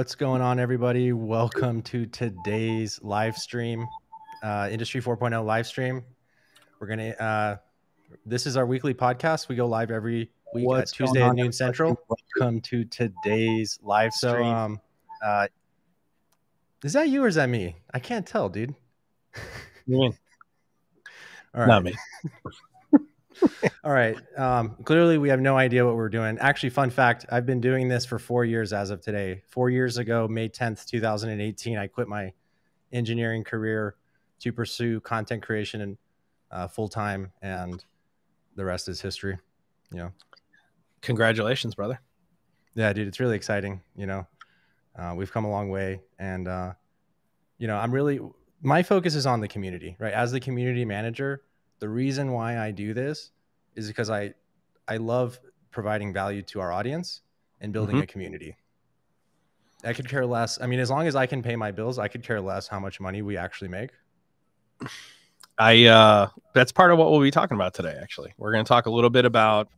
What's going on, everybody? Welcome to today's live stream, uh, Industry 4.0 live stream. We're gonna. Uh, this is our weekly podcast. We go live every week What's at Tuesday at noon? Central. Welcome to today's live So, stream. um, uh, is that you or is that me? I can't tell, dude. You mean All right. not me? All right. Um, clearly, we have no idea what we're doing. Actually, fun fact I've been doing this for four years as of today. Four years ago, May 10th, 2018, I quit my engineering career to pursue content creation and uh, full time, and the rest is history. You know, Congratulations, brother. yeah, dude, it's really exciting. You know, uh, we've come a long way, and uh, you know, I'm really my focus is on the community, right? As the community manager, the reason why I do this is because I I love providing value to our audience and building Mhm. a community. I could care less. I mean, as long as I can pay my bills, I could care less how much money we actually make. I uh that's part of what we'll be talking about today actually. We're going to talk a little bit about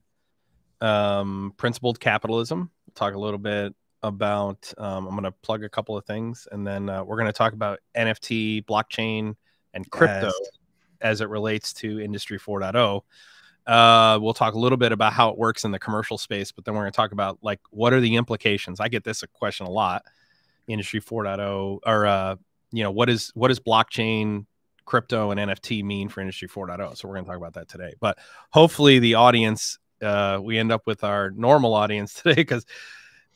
um principled capitalism, talk a little bit about um, I'm going to plug a couple of things and then uh, we're going to talk about NFT, blockchain and crypto Yes. as it relates to industry 4.0. Uh, we'll talk a little bit about how it works in the commercial space, but then we're going to talk about like what are the implications. I get this question a lot. Industry 4.0 or uh, you know what is what is blockchain, crypto, and NFT mean for Industry 4.0? So we're going to talk about that today. But hopefully the audience, uh, we end up with our normal audience today because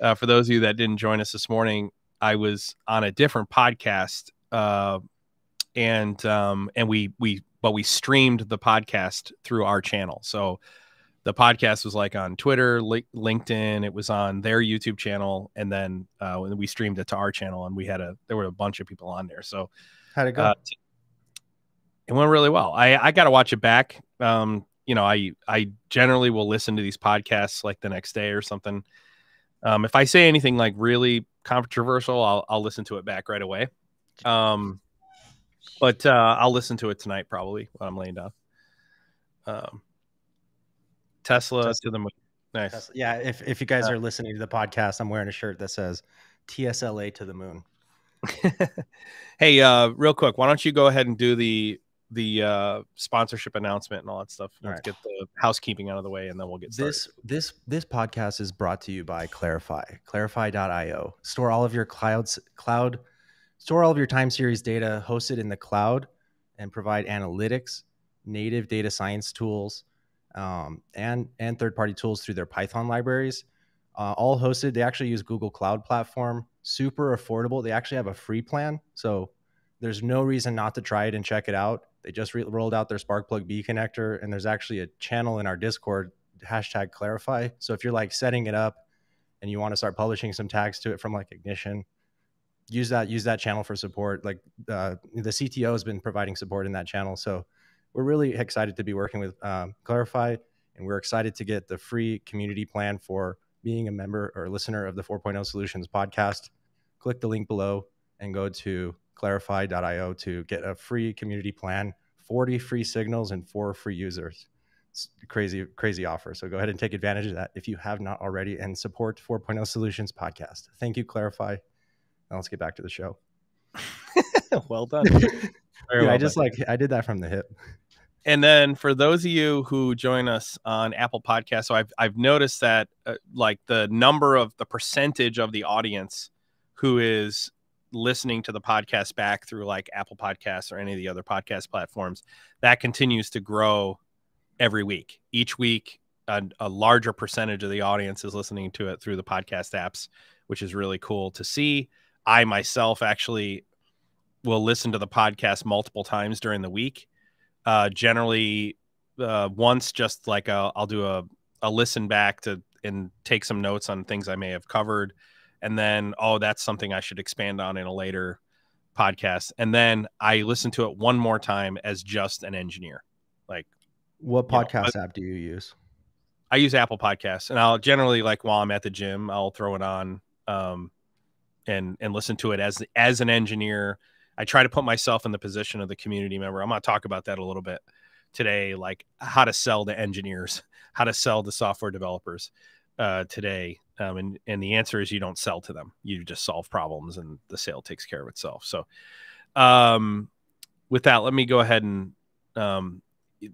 uh, for those of you that didn't join us this morning, I was on a different podcast. Uh, and um and we we but we streamed the podcast through our channel. So the podcast was like on twitter Li- linkedin it was on their youtube channel and then uh when we streamed it to our channel and we had a there were a bunch of people on there. So How'd it go? uh, it went really well. I i gotta watch it back. Um you know i i generally will listen to these podcasts like the next day or something. Um if i say anything like really controversial i'll, I'll listen to it back right away. Um but uh, I'll listen to it tonight probably when I'm laying down. Um, Tesla, Tesla. to the moon. Nice. That's- yeah, if if you guys Uh, are listening to the podcast, I'm wearing a shirt that says TSLA to the moon. hey, uh, real quick, why don't you go ahead and do the the uh, sponsorship announcement and all that stuff? Let's right. get the housekeeping out of the way, and then we'll get started. This this this podcast is brought to you by Clarify. Clarify.io. Store all of your clouds cloud store all of your time series data hosted in the cloud and provide analytics, native data science tools, um, and and third party tools through their Python libraries. Uh, all hosted. They actually use Google Cloud Platform. Super affordable. They actually have a free plan, so there's no reason not to try it and check it out. They just rolled out their Sparkplug B connector, and there's actually a channel in our Discord hashtag Clarify. So if you're like setting it up and you want to start publishing some tags to it from like Ignition, use that use that channel for support. Like uh, the CTO has been providing support in that channel, so we're really excited to be working with um, Clarify, and we're excited to get the free community plan for being a member or listener of the 4.0 Solutions podcast. Click the link below and go to clarify.io to get a free community plan, 40 free signals, and four free users. It's a crazy, crazy offer. So go ahead and take advantage of that if you have not already and support 4.0 Solutions podcast. Thank you, Clarify. Now let's get back to the show. well done. Dude, well I just done. like I did that from the hip. And then for those of you who join us on Apple Podcasts, so I've I've noticed that uh, like the number of the percentage of the audience who is listening to the podcast back through like Apple Podcasts or any of the other podcast platforms, that continues to grow every week. Each week, a, a larger percentage of the audience is listening to it through the podcast apps, which is really cool to see. I myself actually will listen to the podcast multiple times during the week uh, generally uh, once just like i I'll do a, a listen back to and take some notes on things I may have covered. And then, oh, that's something I should expand on in a later podcast. And then I listen to it one more time as just an engineer. Like What You know, podcast app do you use? I use Apple Podcasts and I'll generally like while I'm at the gym, I'll throw it on um, and and listen to it as as an engineer. I try to put myself in the position of the community member. I'm going to talk about that a little bit today, like how to sell to engineers, how to sell to software developers. uh, today, um, and and the answer is you don't sell to them. You just solve problems, and the sale takes care of itself. So, um, with that, let me go ahead and um,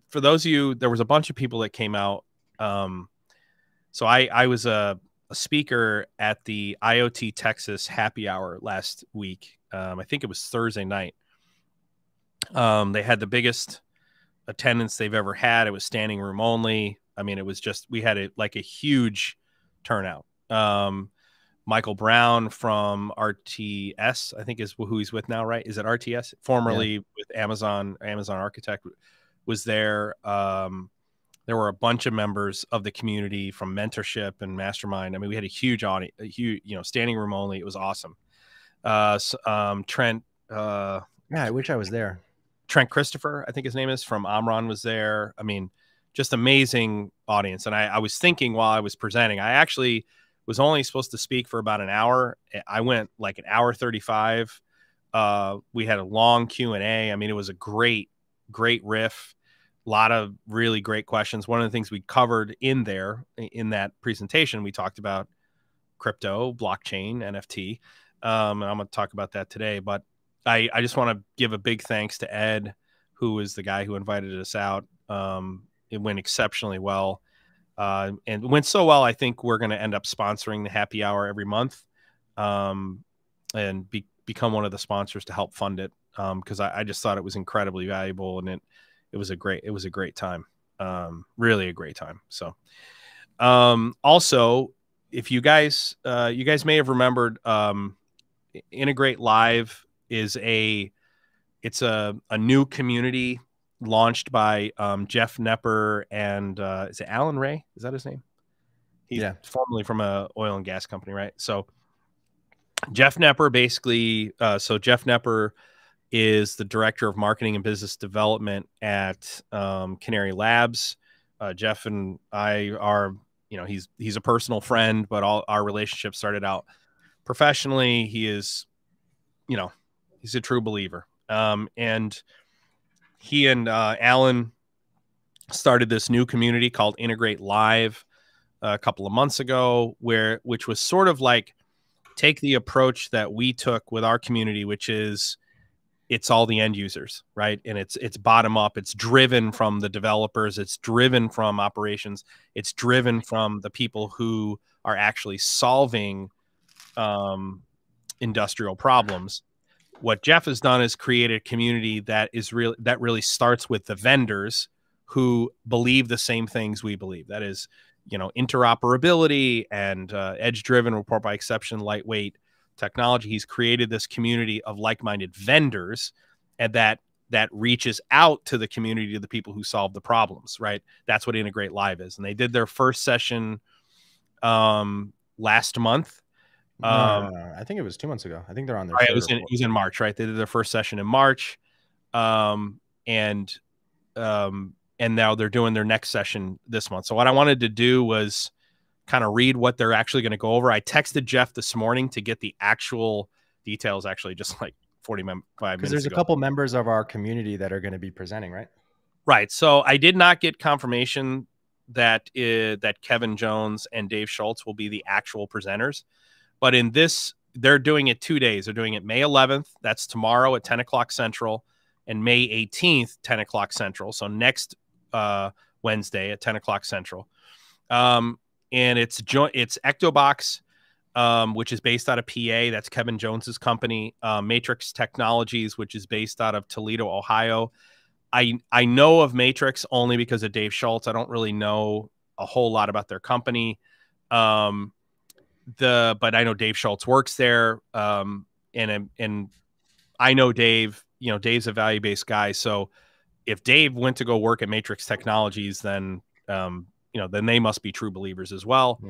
for those of you, there was a bunch of people that came out. Um, so I I was a, a speaker at the IoT Texas Happy Hour last week. Um, I think it was Thursday night. Um, they had the biggest attendance they've ever had. It was standing room only. I mean, it was just we had it like a huge turnout. Um, Michael Brown from RTS, I think is who he's with now, right? Is it RTS? Formerly yeah. with Amazon, Amazon Architect was there. Um, there were a bunch of members of the community from mentorship and mastermind. I mean, we had a huge audience, a huge, you know, standing room only. It was awesome. Uh, um, Trent. Uh, yeah, I wish I was there. Trent Christopher, I think his name is from Omron was there. I mean, just amazing audience. And I, I was thinking while I was presenting, I actually was only supposed to speak for about an hour. I went like an hour 35. Uh, we had a long Q and A. I mean, it was a great, great riff. A lot of really great questions. One of the things we covered in there in that presentation, we talked about crypto, blockchain, NFT. Um, and I'm going to talk about that today. But I, I just want to give a big thanks to Ed, who is the guy who invited us out. Um, it went exceptionally well. Uh, and went so well, I think we're going to end up sponsoring the happy hour every month um, and be, become one of the sponsors to help fund it. Because um, I, I, just thought it was incredibly valuable and it, it was a great, it was a great time. Um, really a great time. So, um, also, if you guys, uh, you guys may have remembered, um, Integrate Live is a, it's a, a new community launched by um, Jeff Knepper and uh, is it Alan Ray? Is that his name? He's yeah. formerly from a oil and gas company, right? So Jeff Knepper basically, uh, so Jeff Knepper is the director of marketing and business development at um, Canary Labs. Uh, Jeff and I are, you know, he's he's a personal friend, but all our relationship started out professionally. He is, you know, he's a true believer. Um, and he and uh, Alan started this new community called Integrate Live uh, a couple of months ago, where which was sort of like take the approach that we took with our community, which is it's all the end users, right? And it's it's bottom up. It's driven from the developers. It's driven from operations. It's driven from the people who are actually solving um, industrial problems what Jeff has done is create a community that is real that really starts with the vendors who believe the same things we believe. That is, you know, interoperability and uh, edge-driven report by exception, lightweight technology. He's created this community of like-minded vendors, and that that reaches out to the community of the people who solve the problems. Right. That's what Integrate Live is, and they did their first session um, last month um, uh, I think it was two months ago. I think they're on their. Right, it was in it was in March, right? They did their first session in March, um, and um, and now they're doing their next session this month. So what I wanted to do was kind of read what they're actually going to go over. I texted Jeff this morning to get the actual details. Actually, just like forty five minutes. Because there's ago. a couple members of our community that are going to be presenting, right? Right. So I did not get confirmation that uh, that Kevin Jones and Dave Schultz will be the actual presenters. But in this, they're doing it two days. They're doing it May 11th. That's tomorrow at 10 o'clock Central, and May 18th, 10 o'clock Central. So next uh, Wednesday at 10 o'clock Central. Um, and it's joint. It's Ectobox, um, which is based out of PA. That's Kevin Jones's company. Uh, Matrix Technologies, which is based out of Toledo, Ohio. I I know of Matrix only because of Dave Schultz. I don't really know a whole lot about their company. Um, the but I know Dave Schultz works there, um, and and I know Dave. You know, Dave's a value based guy, so if Dave went to go work at Matrix Technologies, then um, you know, then they must be true believers as well.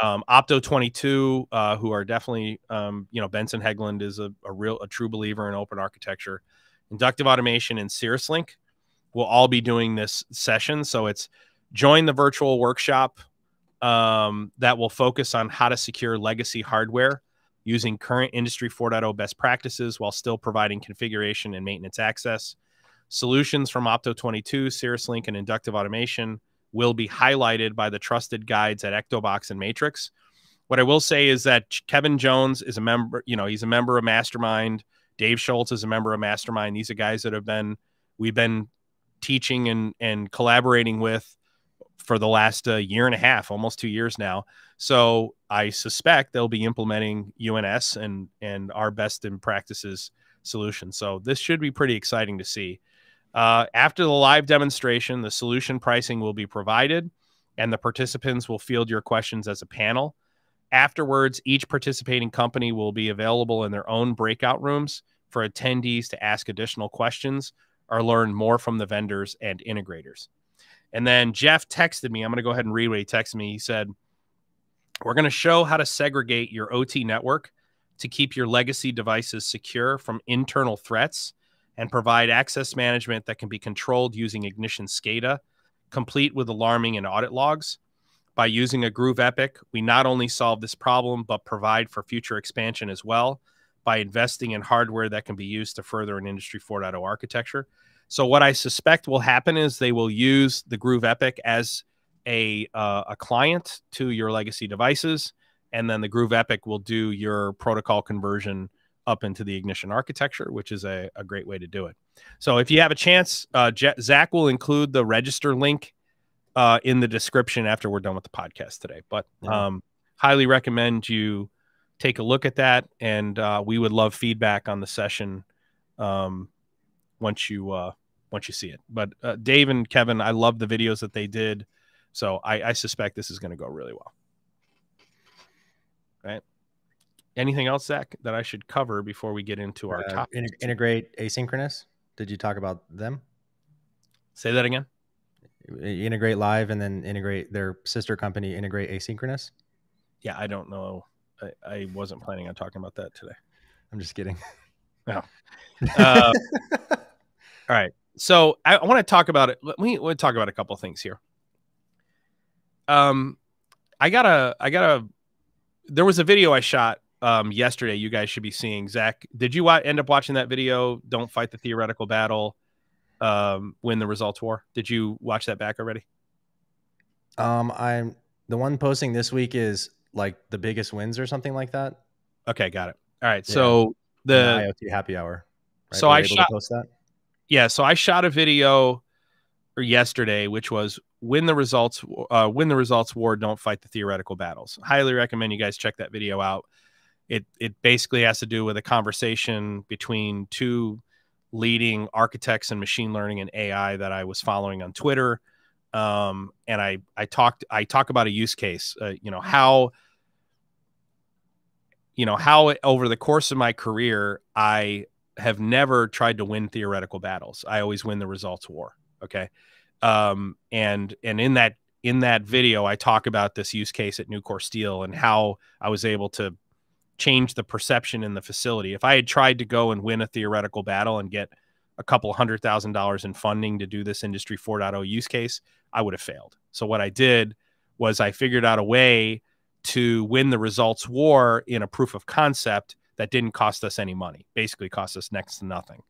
Um, Opto 22, uh, who are definitely, um, you know, Benson Hougland is a, a, real, a true believer in open architecture. Inductive Automation and Cirrus Link will all be doing this session. So it's join the virtual workshop um, that will focus on how to secure legacy hardware using current Industry 4.0 best practices while still providing configuration and maintenance access. Solutions from Opto 22, Cirrus Link, and Inductive Automation will be highlighted by the trusted guides at Ectobox and Matrix. What I will say is that Kevin Jones is a member, you know, he's a member of Mastermind. Dave Schultz is a member of Mastermind. These are guys that have been we've been teaching and and collaborating with for the last uh, year and a half, almost two years now. So I suspect they'll be implementing UNS and and our best in practices solution. So this should be pretty exciting to see. Uh, after the live demonstration, the solution pricing will be provided, and the participants will field your questions as a panel. Afterwards, each participating company will be available in their own breakout rooms for attendees to ask additional questions or learn more from the vendors and integrators. And then Jeff texted me. I'm going to go ahead and read what he texted me. He said, We're going to show how to segregate your OT network to keep your legacy devices secure from internal threats and provide access management that can be controlled using Ignition SCADA, complete with alarming and audit logs. By using a groov EPIC, we not only solve this problem, but provide for future expansion as well by investing in hardware that can be used to further an Industry 4.0 architecture. So what I suspect will happen is they will use the groov EPIC as a uh, a client to your legacy devices, and then the groov EPIC will do your protocol conversion up into the Ignition architecture, which is a, a great way to do it. So if you have a chance, uh, Zach will include the register link uh, in the description after we're done with the podcast today. But um, highly recommend you take a look at that, and uh, we would love feedback on the session um, once you uh, once you see it. But uh, Dave and Kevin, I love the videos that they did, so I, I suspect this is going to go really well. Right. Anything else, Zach, that I should cover before we get into our Uh, top? in- integrate asynchronous. Did you talk about them? Say that again. Integrate live and then integrate their sister company. Integrate asynchronous. Yeah, I don't know. I, I wasn't planning on talking about that today. I'm just kidding. No. Uh, all right. So I, I want to talk about it. Let me we'll talk about a couple things here. Um, I got a, I got a, there was a video I shot um yesterday. You guys should be seeing. Zach, did you end up watching that video? Don't fight the theoretical battle. Um, win the results war. Did you watch that back already? Um, I'm the one posting this week is like the biggest wins or something like that. Okay, got it. All right. Yeah. So the IoT happy hour. So Were I shot- that. yeah so i shot a video yesterday which was win the results uh, win the results war don't fight the theoretical battles highly recommend you guys check that video out it it basically has to do with a conversation between two leading architects in machine learning and ai that i was following on twitter um, and i i talked i talk about a use case uh, you know how you know how over the course of my career i have never tried to win theoretical battles. I always win the results war. Okay. Um, and and in that in that video, I talk about this use case at Nucor Steel and how I was able to change the perception in the facility. If I had tried to go and win a theoretical battle and get a couple hundred thousand dollars in funding to do this industry 4.0 use case, I would have failed. So what I did was I figured out a way to win the results war in a proof of concept that didn't cost us any money, basically cost us next to nothing.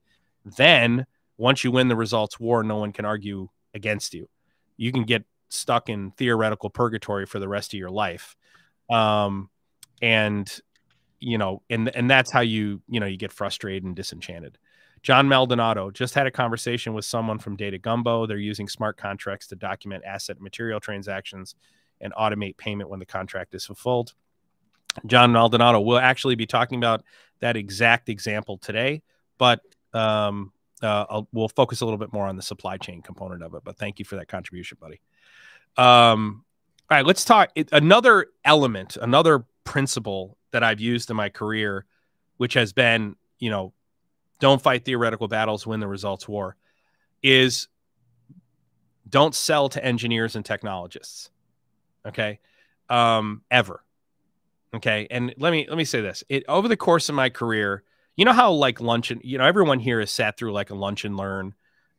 Then, once you win the results war, no one can argue against you. You can get stuck in theoretical purgatory for the rest of your life. Um, and you know, and and that's how you, you know, you get frustrated and disenchanted. John Maldonado just had a conversation with someone from Data Gumbo. They're using smart contracts to document asset material transactions and automate payment when the contract is fulfilled. John Maldonado will actually be talking about that exact example today, but um, uh, we'll focus a little bit more on the supply chain component of it. But thank you for that contribution, buddy. Um, all right, let's talk another element, another principle that I've used in my career, which has been, you know, don't fight theoretical battles, win the results war, is don't sell to engineers and technologists. Okay, um, ever Okay. And let me let me say this. It over the course of my career, you know how like lunch and you know, everyone here has sat through like a lunch and learn.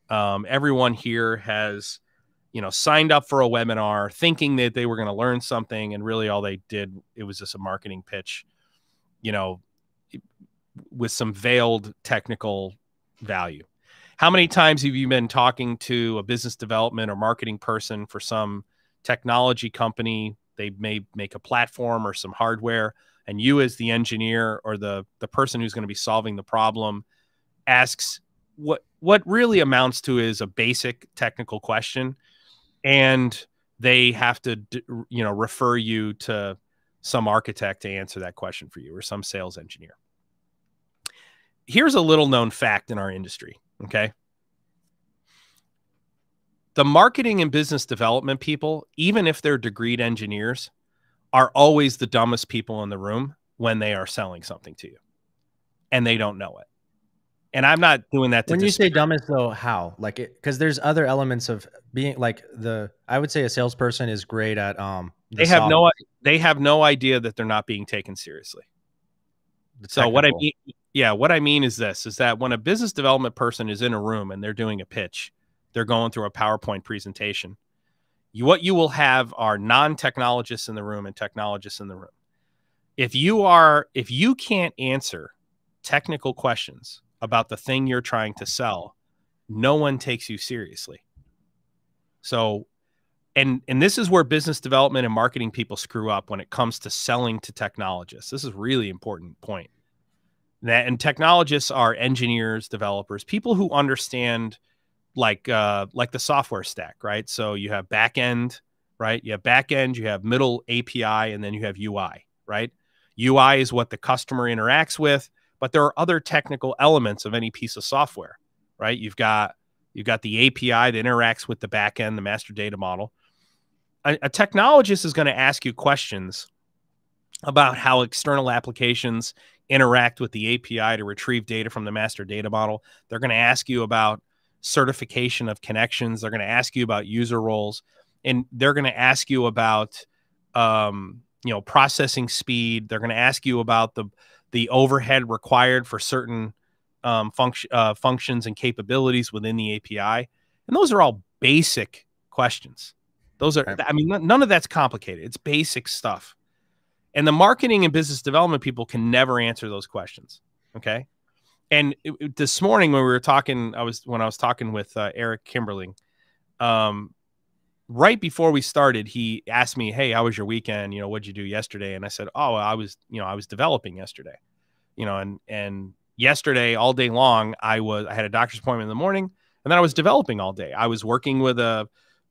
Um, everyone here has, you know, signed up for a webinar thinking that they were going to learn something, and really all they did it was just a marketing pitch, you know, with some veiled technical value. how many times have you been talking to a business development or marketing person for some technology company? They may make a platform or some hardware, and you, as the engineer or the the person who's going to be solving the problem, asks what what really amounts to is a basic technical question, and they have to you know refer you to some architect to answer that question for you or some sales engineer. Here's a little known fact in our industry Okay. The marketing and business development people, even if they're degreed engineers, are always the dumbest people in the room when they are selling something to you and they don't know it. And I'm not doing that. when you say dumbest, though, how? Like, it because there's other elements of being like the. I would say a salesperson is great at. Um, the they have software. no. They have no idea that they're not being taken seriously. So what I mean, yeah, what I mean is this is that when a business development person is in a room and they're doing a pitch, they're going through a PowerPoint presentation. You, what you will have are non-technologists in the room and technologists in the room. If you are if you can't answer technical questions about the thing you're trying to sell, no one takes you seriously. So and and this is where business development and marketing people screw up when it comes to selling to technologists. This is really important point. That and technologists are engineers developers people who understand like uh like the software stack right? So you have back end right? You have back end you have middle api and then you have ui right? Ui is what the customer interacts with but there are other technical elements of any piece of software right you've got you've got the api that interacts with the back end the master data model a, a technologist is going to ask you questions about how external applications interact with the API to retrieve data from the master data model. They're going to ask you about certification of connections. They're going to ask you about user roles, and they're going to ask you about um, you know processing speed. They're going to ask you about the the overhead required for certain um, function uh, functions and capabilities within the API, and those are all basic questions. Those are, I mean, none of that's complicated. It's basic stuff. And the marketing and business development people can never answer those questions. Okay. And it, it, this morning when we were talking, I was when I was talking with uh, Eric Kimberling, um, right before we started, he asked me, "Hey, how was your weekend? You know, what'd you do yesterday?" And I said, "Oh, I was, you know, I was developing yesterday, you know, and and yesterday all day long, I was, I had a doctor's appointment in the morning, and then I was developing all day. I was working with a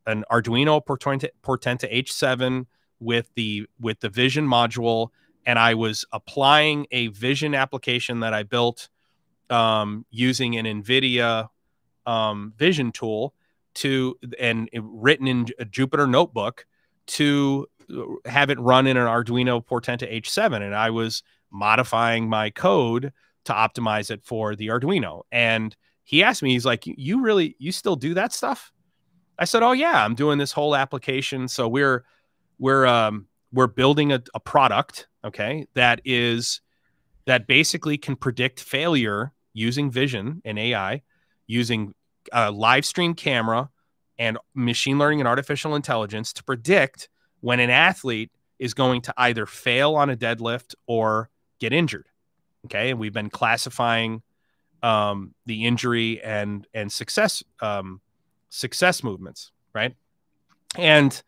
an Arduino Portenta, Portenta H7 with the with the vision module and i was applying a vision application that i built um, using an nvidia um, vision tool to and written in a jupyter notebook to have it run in an arduino portenta h7 and i was modifying my code to optimize it for the arduino. And he asked me he's like you really you still do that stuff? I said oh yeah i'm doing this whole application. So we're we're um, we're building a, a product, okay, that is that basically can predict failure using vision and AI, using a live stream camera and machine learning and artificial intelligence to predict when an athlete is going to either fail on a deadlift or get injured. Okay, and we've been classifying um, the injury and and success um, success movements, right? And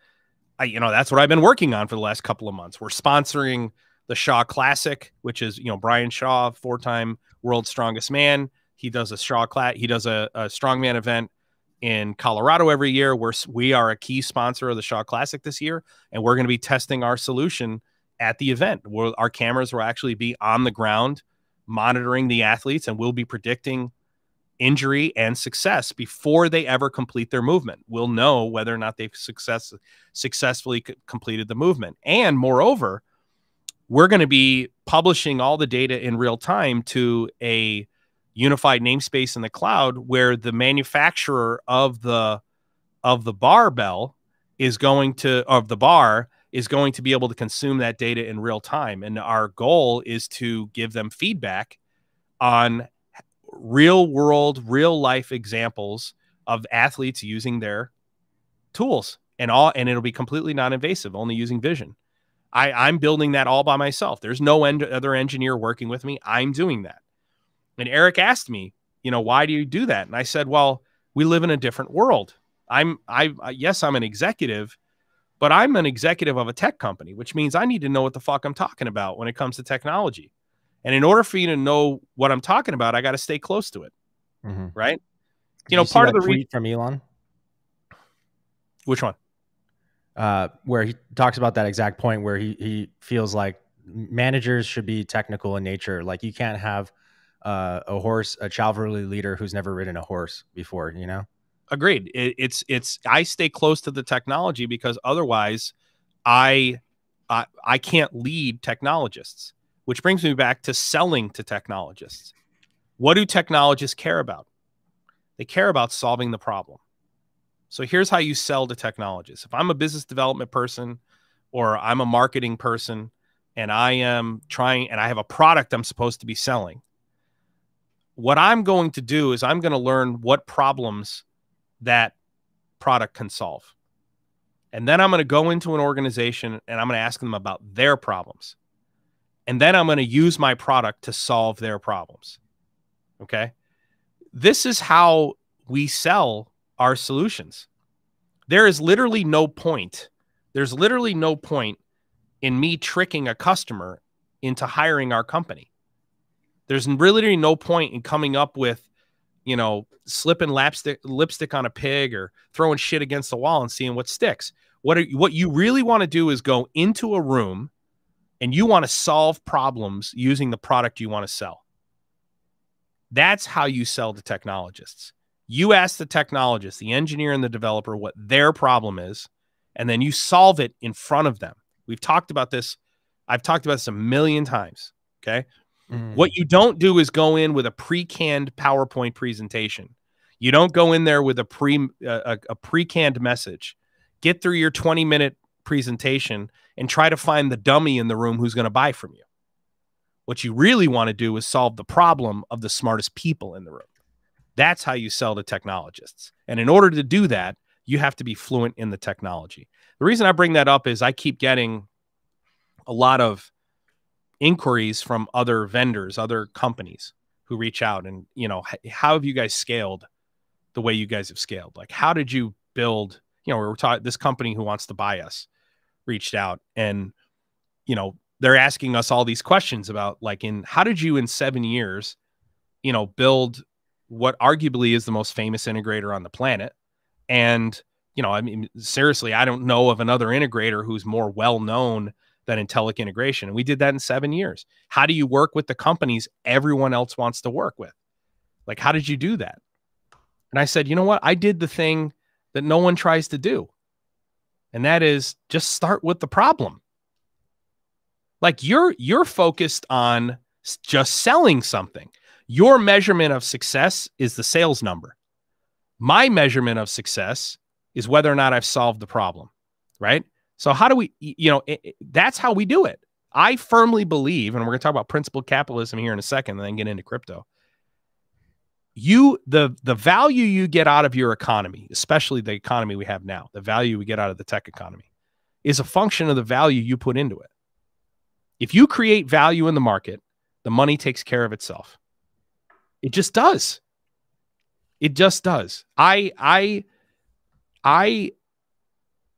I, you know, that's what I've been working on for the last couple of months. We're sponsoring the Shaw Classic, which is, you know, Brian Shaw, four time world's strongest man. He does a Shaw class. He does a, a strongman event in Colorado every year. We're, we are a key sponsor of the Shaw Classic this year, and we're going to be testing our solution at the event. Where our cameras will actually be on the ground monitoring the athletes, and we'll be predicting injury and success before they ever complete their movement. We'll know whether or not they've success, successfully completed the movement. And moreover, we're going to be publishing all the data in real time to a unified namespace in the cloud where the manufacturer of the of the barbell is going to of the bar is going to be able to consume that data in real time and our goal is to give them feedback on real world, real life examples of athletes using their tools and all, and it'll be completely non-invasive, only using vision. I, I'm building that all by myself. There's no end, other engineer working with me. I'm doing that. And Eric asked me, you know, why do you do that? And I said, well, we live in a different world. I'm, I, yes, I'm an executive, but I'm an executive of a tech company, which means I need to know what the fuck I'm talking about when it comes to technology. And in order for you to know what I'm talking about, I got to stay close to it. Mm-hmm. Right. Did you know, you part of the tweet from Elon. Which one? Uh, where he talks about that exact point where he he feels like managers should be technical in nature. Like you can't have uh, a horse, a cavalry leader who's never ridden a horse before. You know. Agreed. It, it's it's I stay close to the technology because otherwise, I I, I can't lead technologists. Which brings me back to selling to technologists. What do technologists care about? They care about solving the problem. So here's how you sell to technologists. If I'm a business development person or I'm a marketing person and I am trying and I have a product I'm supposed to be selling, what I'm going to do is I'm going to learn what problems that product can solve. And then I'm going to go into an organization and I'm going to ask them about their problems. And then I'm going to use my product to solve their problems. Okay. This is how we sell our solutions. There is literally no point. There's literally no point in me tricking a customer into hiring our company. There's really no point in coming up with, you know, slipping lipstick lipstick on a pig or throwing shit against the wall and seeing what sticks. What are, what you really want to do is go into a room and you want to solve problems using the product you want to sell. That's how you sell to technologists. You ask the technologist, the engineer, and the developer what their problem is, and then you solve it in front of them. We've talked about this. I've talked about this a million times. Okay. Mm. What you don't do is go in with a pre-canned PowerPoint presentation. You don't go in there with a pre a, a pre-canned message. Get through your 20 minute presentation and try to find the dummy in the room who's going to buy from you. What you really want to do is solve the problem of the smartest people in the room. That's how you sell to technologists. And in order to do that, you have to be fluent in the technology. The reason I bring that up is I keep getting a lot of inquiries from other vendors, other companies who reach out and, you know, how have you guys scaled the way you guys have scaled? Like, how did you build, you know, we are talking this company who wants to buy us reached out and, you know, they're asking us all these questions about like in how did you in seven years, you know, build what arguably is the most famous integrator on the planet. And, you know, I mean, seriously, I don't know of another integrator who's more well known than Intellic integration. And we did that in seven years. How do you work with the companies everyone else wants to work with? Like, how did you do that? And I said, you know what? I did the thing that no one tries to do. And that is just start with the problem. Like you're you're focused on just selling something. Your measurement of success is the sales number. My measurement of success is whether or not I've solved the problem, right? So how do we, you know, it, it, that's how we do it. I firmly believe, and we're going to talk about principled capitalism here in a second, and then get into crypto. You the the value you get out of your economy, especially the economy we have now, the value we get out of the tech economy, is a function of the value you put into it. If you create value in the market, the money takes care of itself. It just does. It just does. I I I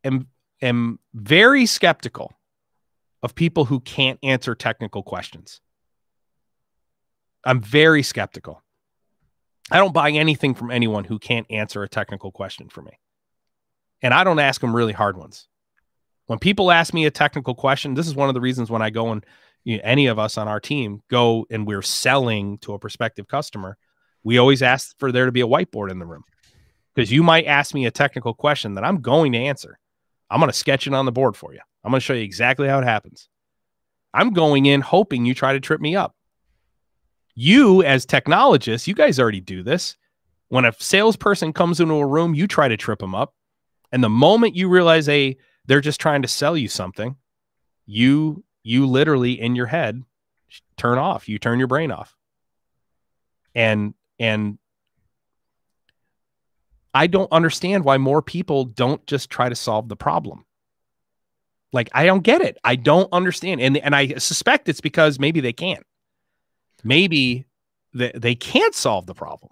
am am very skeptical of people who can't answer technical questions. I'm very skeptical. I don't buy anything from anyone who can't answer a technical question for me. And I don't ask them really hard ones. When people ask me a technical question, this is one of the reasons when I go and you know, any of us on our team go and we're selling to a prospective customer, we always ask for there to be a whiteboard in the room because you might ask me a technical question that I'm going to answer. I'm going to sketch it on the board for you. I'm going to show you exactly how it happens. I'm going in hoping you try to trip me up. You, as technologists, you guys already do this. When a salesperson comes into a room, you try to trip them up. And the moment you realize, a they're just trying to sell you something, you you literally in your head turn off you turn your brain off and and i don't understand why more people don't just try to solve the problem like i don't get it i don't understand and and i suspect it's because maybe they can't maybe they, they can't solve the problem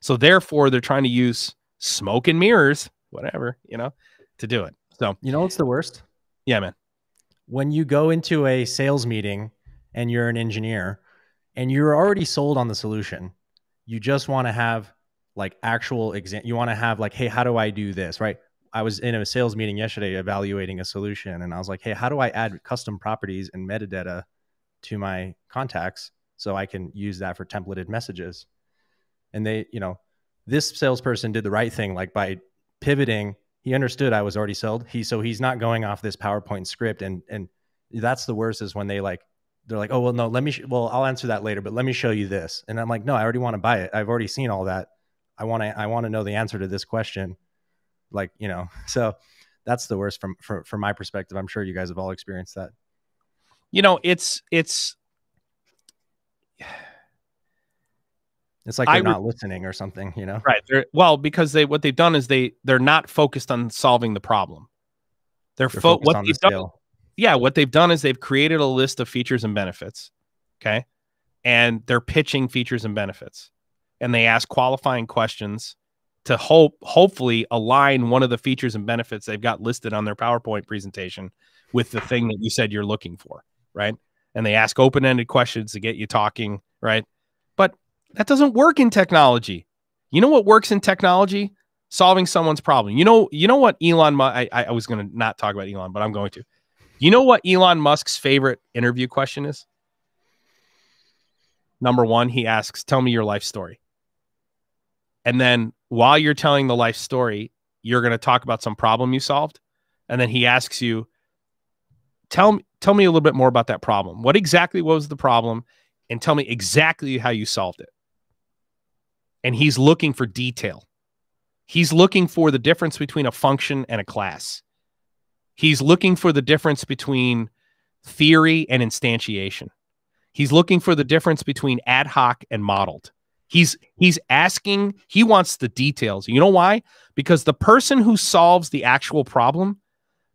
So therefore, they're trying to use smoke and mirrors, whatever, you know, to do it. So You know what's the worst? yeah, man. When you go into a sales meeting and you're an engineer and you're already sold on the solution, you just want to have like actual exam. You want to have like, hey, how do I do this? Right. I was in a sales meeting yesterday evaluating a solution and I was like, hey, how do I add custom properties and metadata to my contacts so I can use that for templated messages? And they, you know, this salesperson did the right thing, like by pivoting, he understood I was already sold. He so he's not going off this PowerPoint script, and and that's the worst is when they like they're like, oh well, no, let me, well, I'll answer that later, but let me show you this, and I'm like, no, I already want to buy it. I've already seen all that. I want to, I want to know the answer to this question, like you know. So that's the worst from from from my perspective. I'm sure you guys have all experienced that. You know, it's it's It's like they're re- not listening or something, you know. right. They're, well, because they what they've done is they they're not focused on solving the problem. They're, They're fo- focused what on the they've done. Yeah, what they've done is they've created a list of features and benefits. Okay, and they're pitching features and benefits, and they ask qualifying questions to hope hopefully align one of the features and benefits they've got listed on their PowerPoint presentation with the thing that you said you're looking for, right? And they ask open-ended questions to get you talking, right? But that doesn't work in technology. You know what works in technology? Solving someone's problem. You know, you know what Elon. I, I was going to not talk about Elon, but I'm going to. You know what Elon Musk's favorite interview question is? Number one, he asks, "Tell me your life story." And then while you're telling the life story, you're going to talk about some problem you solved, and then he asks you, "Tell me, tell me a little bit more about that problem. What exactly was the problem, and tell me exactly how you solved it." And he's looking for detail. He's looking for the difference between a function and a class. He's looking for the difference between theory and instantiation. He's looking for the difference between ad hoc and modeled. He's he's asking, he wants the details. You know why? Because the person who solves the actual problem,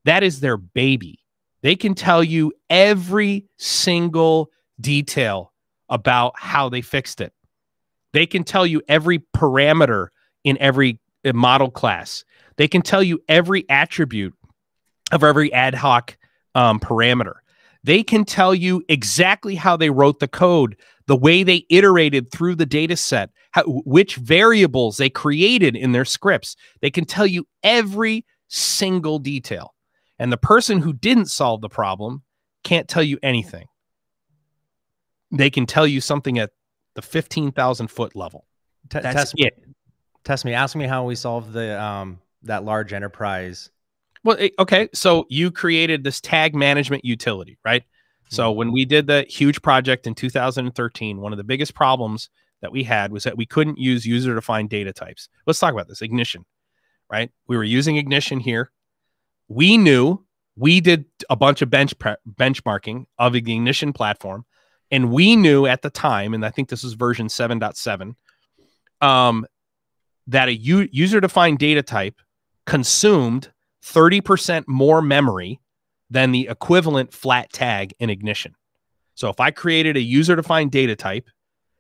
that is their baby. They can tell you every single detail about how they fixed it. They can tell you every parameter in every uh, model class. They can tell you every attribute of every ad hoc um, parameter. They can tell you exactly how they wrote the code, the way they iterated through the data set, how, which variables they created in their scripts. They can tell you every single detail. And the person who didn't solve the problem can't tell you anything. They can tell you something at the 15,000 foot level. T- That's test me, test me. Ask me how we solved the um that large enterprise. Well, eh, okay. So you created this tag management utility, right? So when we did the huge project in 2013, one of the biggest problems that we had was that we couldn't use user defined data types. Let's talk about this ignition, right? We were using ignition here. We knew we did a bunch of bench benchmarking of the ignition platform, and we knew at the time, and I think this was version 7.7, um, that a user defined data type consumed 30% more memory than the equivalent flat tag in ignition. So if I created a user defined data type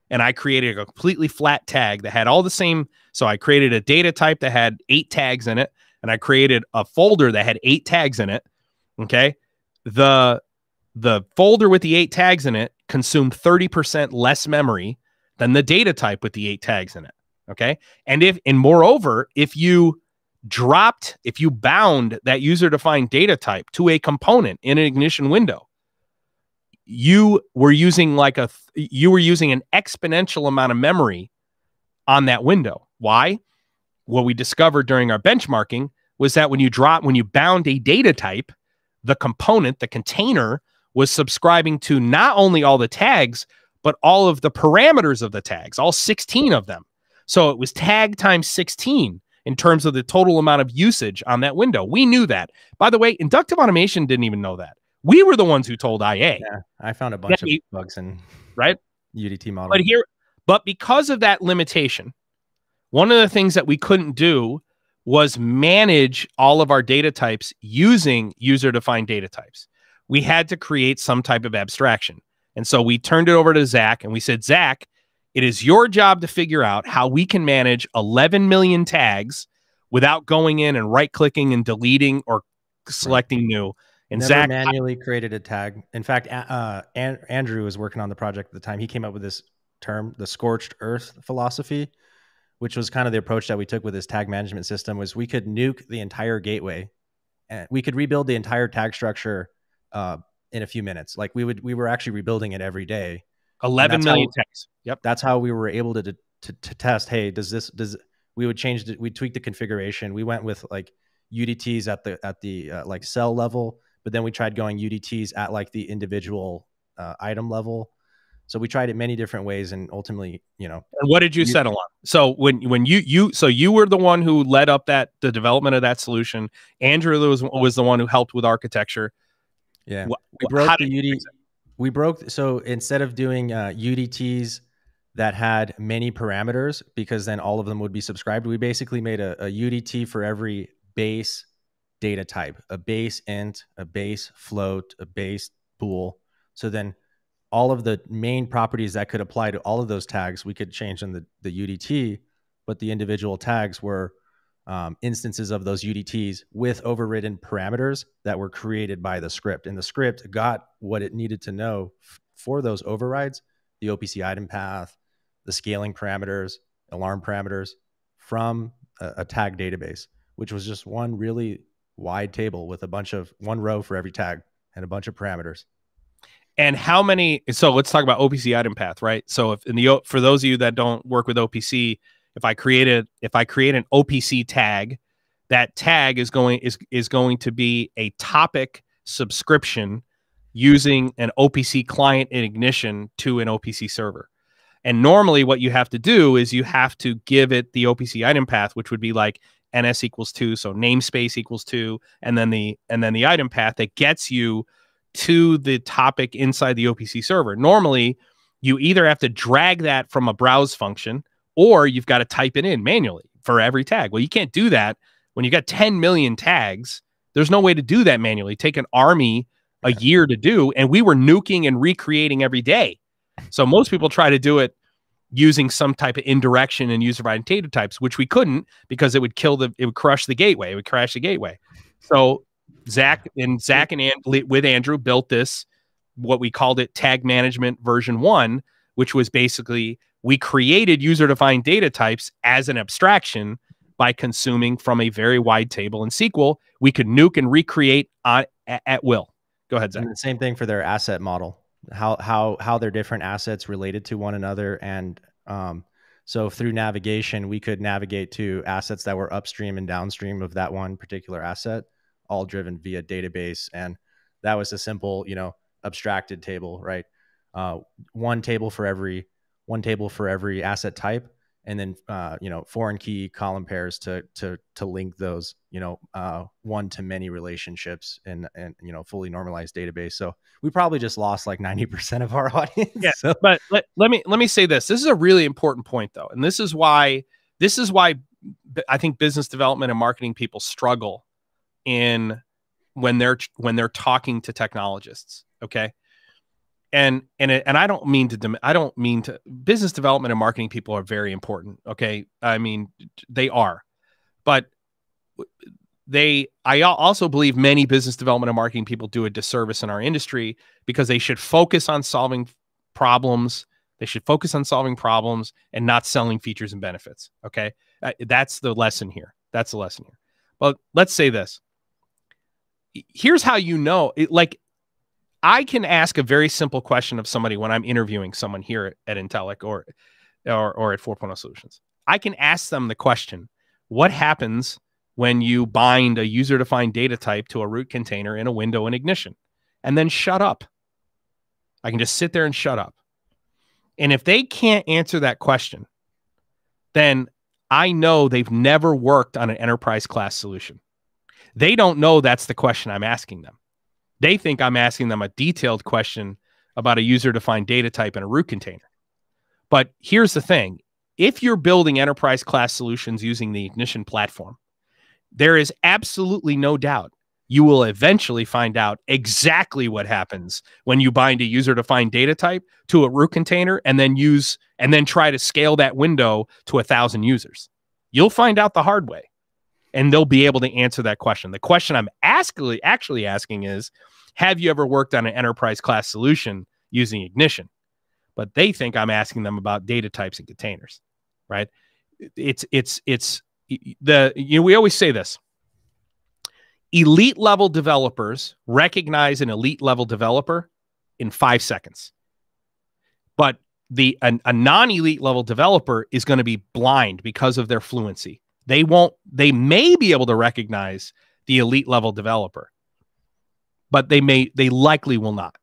and I created a completely flat tag that had all the same, so I created a data type that had eight tags in it and I created a folder that had eight tags in it, okay? The the folder with the eight tags in it consumed 30% less memory than the data type with the eight tags in it, okay? And if and moreover, if you dropped, if you bound that user defined data type to a component in an ignition window, you were using like a you were using an exponential amount of memory on that window. Why? What we discovered during our benchmarking was that when you drop when you bound a data type, the component, the container was subscribing to not only all the tags but all of the parameters of the tags, all 16 of them. So it was tag times 16 in terms of the total amount of usage on that window. We knew that. By the way, inductive automation didn't even know that. We were the ones who told IA. Yeah, I found a bunch of bugs in Right? UDT model. But here, but because of that limitation, one of the things that we couldn't do was manage all of our data types using user defined data types. We had to create some type of abstraction. And so we turned it over to Zach and we said, Zach, It is your job to figure out how we can manage 11 million tags without going in and right clicking and deleting or selecting right. new. And Never Zach manually created a tag. In fact, uh, An- Andrew was working on the project at the time. He came up with this term, the scorched earth philosophy, which was kind of the approach that we took with this tag management system. Was we could nuke the entire gateway, and we could rebuild the entire tag structure uh, in a few minutes. Like we would, we were actually rebuilding it every day. 11 million how. Yep. That's how we were able to, to to test. Hey, does this does we would change the, we tweak the configuration. We went with like UDTs at the at the uh, like cell level but then we tried going UDTs at like the individual uh, item level. So we tried it many different ways, and ultimately, you know. And what did you, you settle on? So when when you you so you were the one who led up that the development of that solution. Andrew was was the one who helped with architecture. Yeah, we broke the UD. We broke so instead of doing uh, UDTs that had many parameters, because then all of them would be subscribed. We basically made a, a UDT for every base data type, a base int, a base float, a base bool. So then all of the main properties that could apply to all of those tags, we could change in the, the UDT, but the individual tags were um, instances of those UDTs with overridden parameters that were created by the script. And the script got what it needed to know for those overrides, the OPC item path, the scaling parameters, alarm parameters from a, a tag database, which was just one really wide table with a bunch of one row for every tag and a bunch of parameters. And how many? So let's talk about OPC item path, right? So if in the for those of you that don't work with OPC, if I created if I create an OPC tag, that tag is going is is going to be a topic subscription using an OPC client in Ignition to an OPC server. And normally, what you have to do is you have to give it the OPC item path, which would be like ns equals two so namespace equals two and then the and then the item path that gets you to the topic inside the opc server normally you either have to drag that from a browse function or you've got to type it in manually for every tag. Well you can't do that when you've got 10 million tags. There's no way to do that manually. Take an army a year to do and we were nuking and recreating every day. So most people try to do it using some type of indirection and user data types, which we couldn't because it would kill the, it would crush the gateway, it would crash the gateway. So Zach and Zach and And with Andrew built this, what we called it tag management version one, which was basically we created user defined data types as an abstraction by consuming from a very wide table in SQL. We could nuke and recreate on, at, at will. Go ahead, Zach. And the same thing for their asset model how how how their different assets related to one another and um, so through navigation we could navigate to assets that were upstream and downstream of that one particular asset all driven via database and that was a simple you know abstracted table right uh, one table for every one table for every asset type and then uh, you know foreign key column pairs to to to link those you know uh, one to many relationships in and you know fully normalized database. So we probably just lost like 90% of our audience yeah so. but let, let me let me say this. This is a really important point though and this is why this is why i think business development and marketing people struggle in when they're when they're talking to technologists okay and and it, and I don't mean to I don't mean to business development and marketing people are very important. Okay, I mean they are, but they I also believe many business development and marketing people do a disservice in our industry because they should focus on solving problems. They should focus on solving problems and not selling features and benefits. Okay, uh, that's the lesson here. That's the lesson here. Well, let's say this. Here's how you know, it, like I can ask a very simple question of somebody when I'm interviewing someone here at, Intellic or, or, or at 4.0 Solutions. I can ask them the question, what happens when you bind a user defined data type to a root container in a window in Ignition? And then shut up. I can just sit there and shut up. And if they can't answer that question, then I know they've never worked on an enterprise class solution. They don't know that's the question I'm asking them. They think I'm asking them a detailed question about a user defined data type in a root container. But here's the thing if you're building enterprise class solutions using the Ignition platform, there is absolutely no doubt you will eventually find out exactly what happens when you bind a user defined data type to a root container and then use and then try to scale that window to a thousand users. You'll find out the hard way and they'll be able to answer that question. The question I'm actually actually asking is have you ever worked on an enterprise class solution using ignition? But they think I'm asking them about data types and containers, right? It's it's it's the you know we always say this elite level developers recognize an elite level developer in five seconds. But the a, a non-elite level developer is going to be blind because of their fluency. They won't they may be able to recognize the elite level developer, but they may they likely will not.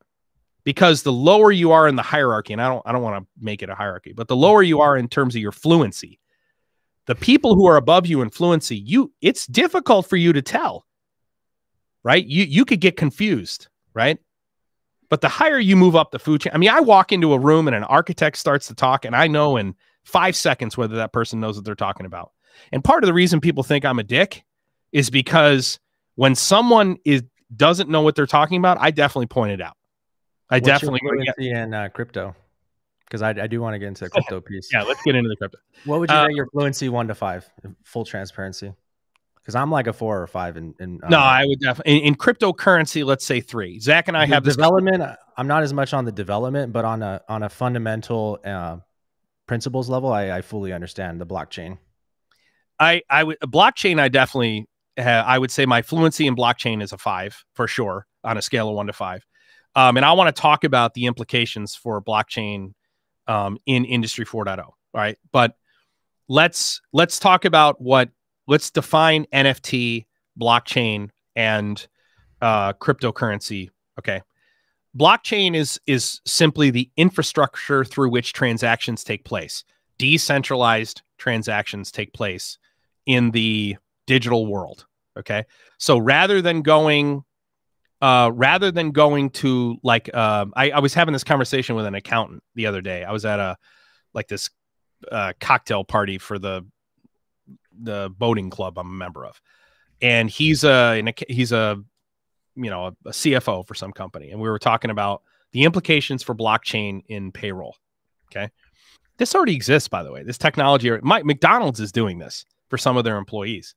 Because the lower you are in the hierarchy, and I don't I don't want to make it a hierarchy, but the lower you are in terms of your fluency, the people who are above you in fluency, you it's difficult for you to tell right? You you could get confused, right? But the higher you move up the food chain, I mean, I walk into a room and an architect starts to talk, and I know in five seconds whether that person knows what they're talking about. And part of the reason people think I'm a dick is because when someone is doesn't know what they're talking about, I definitely point it out. I What's definitely your in uh, crypto because I, I do want to get into the crypto piece. yeah, let's get into the crypto. What would you uh, rate your fluency one to five? Full transparency because I'm like a four or five in. in no, I would definitely in, in, cryptocurrency. Let's say three. Zach and I have development. I'm not as much on the development, but on a on a fundamental uh, principles level, I, I fully understand the blockchain. I I would blockchain. I definitely I would say my fluency in blockchain is a five for sure on a scale of one to five. Um, and I want to talk about the implications for blockchain um, in Industry 4.0. Right, but let's let's talk about what let's define NFT, blockchain, and uh, cryptocurrency. Okay. Blockchain is is simply the infrastructure through which transactions take place. Decentralized transactions take place in the digital world. Okay. So rather than going uh, rather than going to like uh, I, I was having this conversation with an accountant the other day. I was at a like this uh, cocktail party for the the boating club I'm a member of, and he's a he's a you know a, a CFO for some company, and we were talking about the implications for blockchain in payroll. Okay, this already exists, by the way. This technology, my, McDonald's is doing this for some of their employees.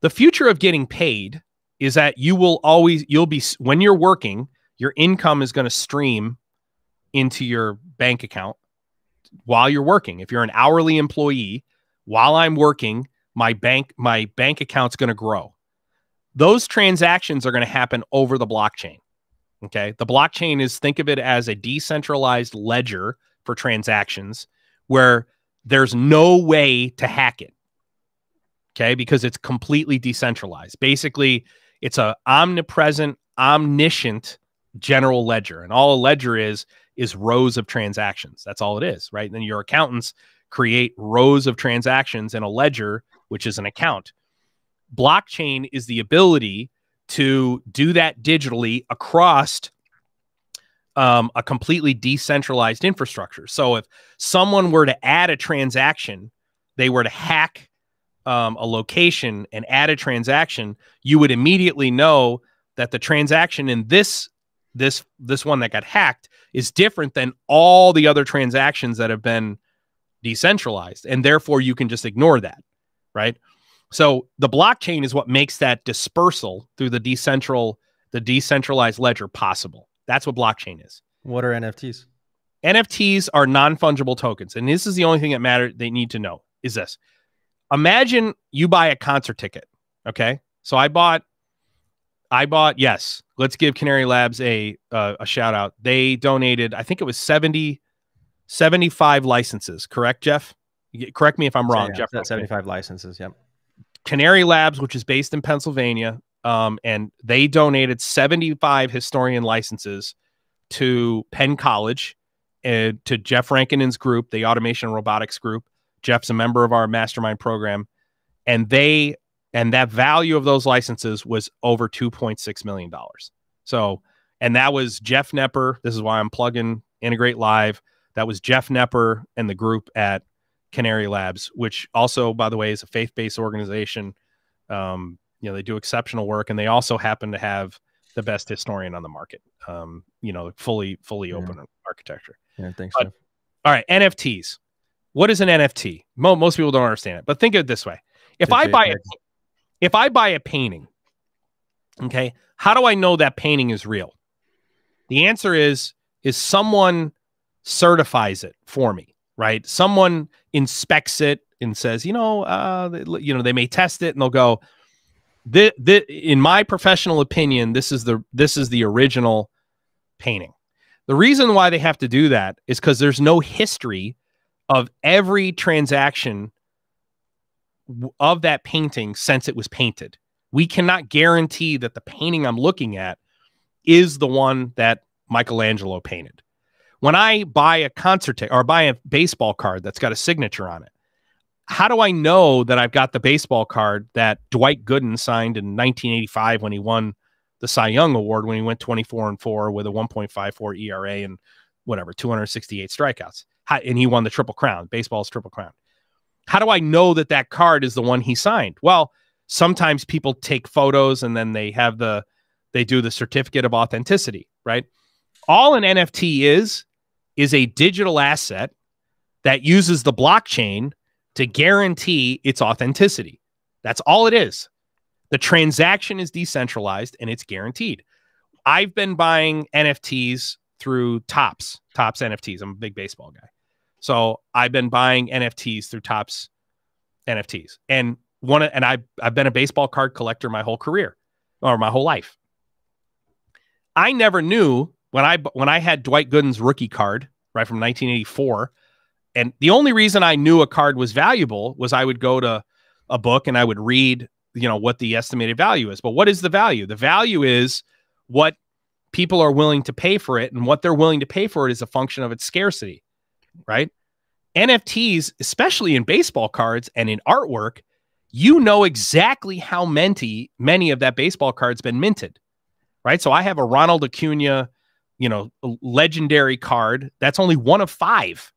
The future of getting paid is that you will always you'll be when you're working, your income is going to stream into your bank account while you're working. If you're an hourly employee, while I'm working, my bank my bank account's going to grow those transactions are going to happen over the blockchain okay the blockchain is think of it as a decentralized ledger for transactions where there's no way to hack it okay because it's completely decentralized basically it's a omnipresent omniscient general ledger and all a ledger is is rows of transactions that's all it is right and then your accountants create rows of transactions in a ledger which is an account. Blockchain is the ability to do that digitally across um, a completely decentralized infrastructure. So if someone were to add a transaction, they were to hack um, a location and add a transaction, you would immediately know that the transaction in this this this one that got hacked is different than all the other transactions that have been decentralized, and therefore you can just ignore that right? So the blockchain is what makes that dispersal through the decentral the decentralized ledger possible. That's what blockchain is. What are NFTs? NFTs are non-fungible tokens. And this is the only thing that matter they need to know is this. Imagine you buy a concert ticket. Okay. So I bought I bought, yes, let's give Canary Labs a uh, a shout out. They donated, I think it was 70 75 licenses, correct, Jeff? Correct me if I'm wrong, yeah, Jeff. 75 licenses. Yep. Canary Labs, which is based in Pennsylvania, um, and they donated 75 historian licenses to Penn College and to Jeff Rankinen's group, the Automation Robotics Group. Jeff's a member of our mastermind program, and they and that value of those licenses was over 2.6 million dollars. So, and that was Jeff Knepper. This is why I'm plugging Integrate Live. That was Jeff Knepper and the group at Canary Labs, which also, by the way, is a faith based organization. Um, you know, they do exceptional work, and they also happen to have the best historian on the market. Um, you know, fully fully Yeah. open architecture. Yeah, thanks. But- Jeff. All right, NFTs. What is an NFT? Mo- most people don't understand it, but think of it this way: if I buy a, if I buy a painting, okay, how do I know that painting is real? The answer is is someone certifies it for me, right? Someone inspects it and says, you know, uh, they- you know, they may test it and they'll go, the, the, in my professional opinion, this is the this is the original painting. The reason why they have to do that is because there's no history of every transaction of that painting since it was painted. We cannot guarantee that the painting I'm looking at is the one that Michelangelo painted. When I buy a concert or buy a baseball card that's got a signature on it, how do I know that I've got the baseball card that Dwight Gooden signed in 1985 when he won the Cy Young Award when he went 24 and 4 with a 1.54 ERA and whatever 268 strikeouts. How, and he won the Triple Crown, baseball's Triple Crown. How do I know that that card is the one he signed? Well, sometimes people take photos and then they have the they do the certificate of authenticity, right? All an NFT is is a digital asset that uses the blockchain to guarantee its authenticity. That's all it is. The transaction is decentralized and it's guaranteed. I've been buying NFTs through Topps, Topps NFTs. I'm a big baseball guy. So I've been buying NFTs through Topps NFTs. And one and I I've been a baseball card collector my whole career or my whole life. I never knew when I when I had Dwight Gooden's rookie card, right from 1984, and the only reason I knew a card was valuable was I would go to a book and I would read, you know, what the estimated value is. But what is the value? The value is what people are willing to pay for it, and what they're willing to pay for it is a function of its scarcity, right? NFTs, especially in baseball cards and in artwork, you know exactly how many many of that baseball card's been minted, right? So I have a Ronald Acuna, you know, legendary card. That's only one of five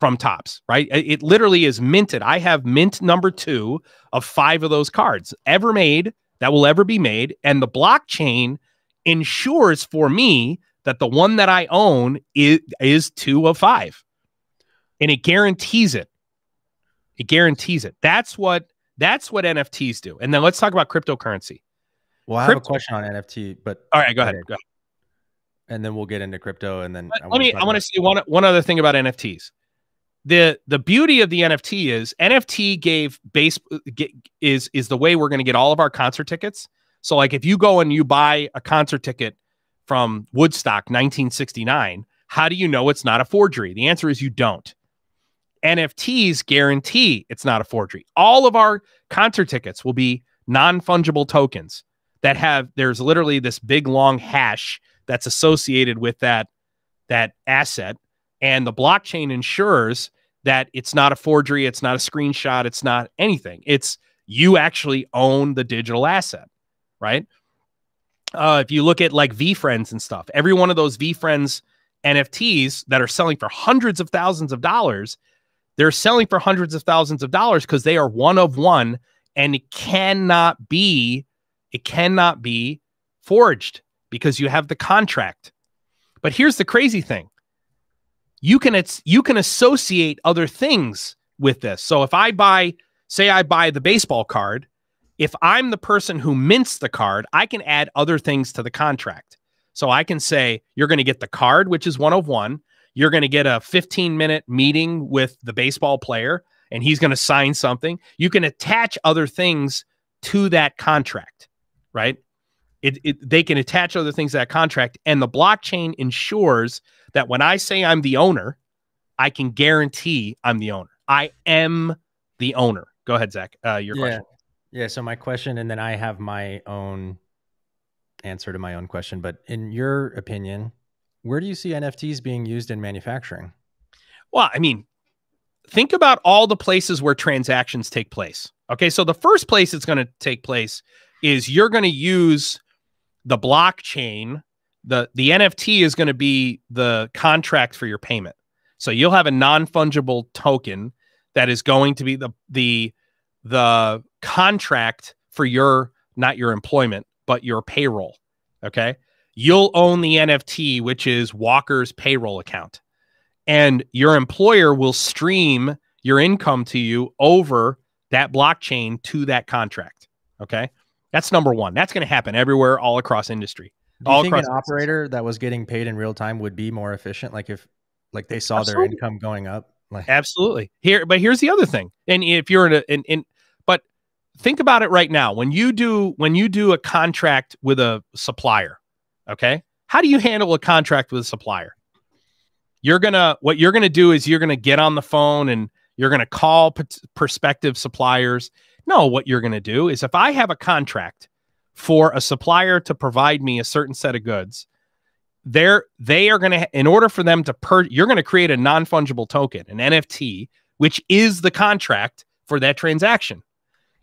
from Topps, right? It, it literally is minted. I have mint number two of five of those cards ever made that will ever be made, and the blockchain ensures for me that the one that I own is, is two of five, and it guarantees it. It guarantees it. That's what that's what NFTs do. And then let's talk about cryptocurrency. Well, I have a question on NFT, but All right, go ahead. Go ahead. and then we'll get into crypto, and then Let, I me. I want to say one one other thing about NFTs. The the beauty of the NFT is NFT gave base get, is is the way we're going to get all of our concert tickets. So like if you go and you buy a concert ticket from Woodstock 1969, how do you know it's not a forgery? The answer is you don't. NFTs guarantee it's not a forgery. All of our concert tickets will be non-fungible tokens that have there's literally this big long hash that's associated with that that asset and the blockchain ensures that it's not a forgery it's not a screenshot it's not anything it's you actually own the digital asset right uh, if you look at like VeeFriends and stuff every one of those VeeFriends nfts that are selling for hundreds of thousands of dollars they're selling for hundreds of thousands of dollars because they are one of one and it cannot be it cannot be forged because you have the contract. But here's the crazy thing. You can it's you can associate other things with this. So if i buy say i buy the baseball card if i'm the person who mints the card i can add other things to the contract. So i can say you're going to get the card which is one of one. You're going to get a 15 minute meeting with the baseball player and he's going to sign something. You can attach other things to that contract right? It, it, they can attach other things to that contract and the blockchain ensures that when i say i'm the owner i can guarantee i'm the owner. I am the owner. Go ahead zach. Uh, your yeah. question Yeah. So my question, and then I have my own answer to my own question. But in your opinion, where do you see NFTs being used in manufacturing? Well, I mean, think about all the places where transactions take place. Okay, so the first place it's going to take place is you're going to use the blockchain. the The NFT is going to be the contract for your payment. So you'll have a non fungible token that is going to be the the the contract for your not your employment, but your payroll. Okay. You'll own the NFT, which is Walker's payroll account. And your employer will stream your income to you over that blockchain to that contract. Okay. That's number one. That's going to happen everywhere, all across industry. Do you all think an operator that was getting paid in real time would be more efficient? Like if like they saw their income going up? Like Absolutely. Here, but here's the other thing. And if you're in a, in, in, think about it right now. When you do, when you do a contract with a supplier, okay, how do you handle a contract with a supplier? You're gonna, what you're gonna do is you're gonna get on the phone and you're gonna call p- prospective suppliers. No, what you're gonna do is if I have a contract for a supplier to provide me a certain set of goods, they're they are going to in order for them to per you're going to create a non-fungible token an nft which is the contract for that transaction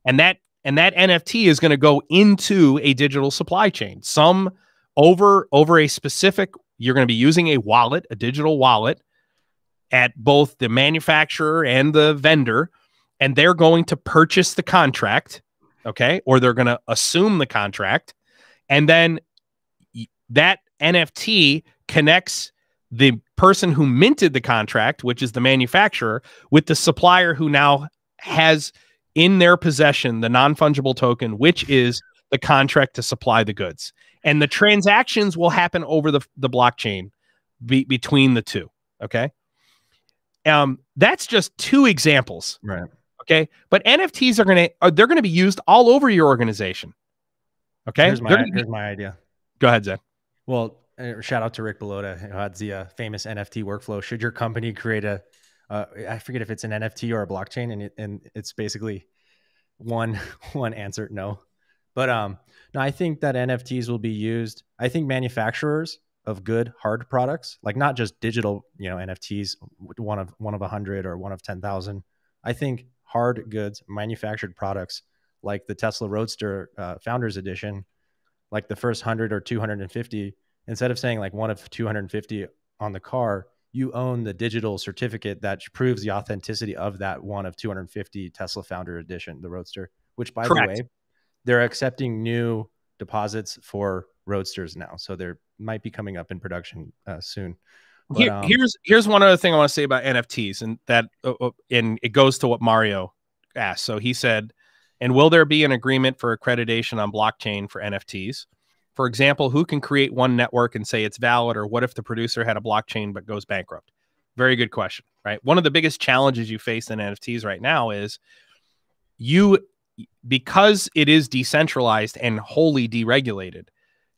and that and that nft is going to go into a digital supply chain. Some over over a specific you're going to be using a wallet a digital wallet at both the manufacturer and the vendor and they're going to purchase the contract okay? Or they're going to assume the contract. And then that NFT connects the person who minted the contract, which is the manufacturer, with the supplier who now has in their possession the non fungible token, which is the contract to supply the goods. And the transactions will happen over the, the blockchain be, between the two. Okay. Um, that's just two examples. right. Okay. But NFTs are going to, they're going to be used all over your organization. Okay. Here's my be- here's my idea. go ahead, Zed. Well, uh, shout out to Rick Bullotta, who had the uh, famous NFT workflow. Should your company create a, uh, I forget if it's an NFT or a blockchain, and it, and it's basically one one answer, no. But um, no, I think that NFTs will be used. I think manufacturers of good hard products, like not just digital, you know, NFTs, one of one of a hundred or one of ten thousand. I think hard goods, manufactured products, like the Tesla Roadster uh, Founders Edition, like the first 100 or 250 instead of saying like one of 250 on the car you own the digital certificate that proves the authenticity of that one of 250 tesla founder edition the roadster which by Correct. the way they're accepting new deposits for roadsters now so they might be coming up in production uh, soon But, Here- um, here's here's one other thing I want to say about NFTs, and that uh, and it goes to what Mario asked. So he said, "And will there be an agreement for accreditation on blockchain for NFTs? For example, who can create one network and say it's valid, or what if the producer had a blockchain but goes bankrupt?" Very good question, right? One of the biggest challenges you face in NFTs right now is you because it is decentralized and wholly deregulated.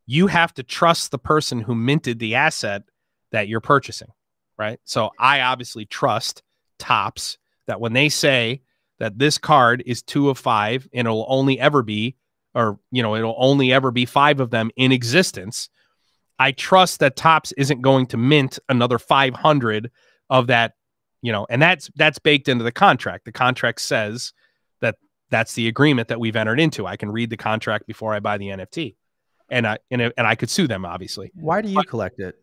You have to trust the person who minted the asset that you're purchasing, right? So I obviously trust Topps that when they say that this card is two of five and it'll only ever be, or you know, it'll only ever be five of them in existence. I trust that Topps isn't going to mint another 500 of that, you know, and that's that's baked into the contract. The contract says that that's the agreement that we've entered into. I can read the contract before I buy the NFT, and I and, and I could sue them obviously. why do you collect it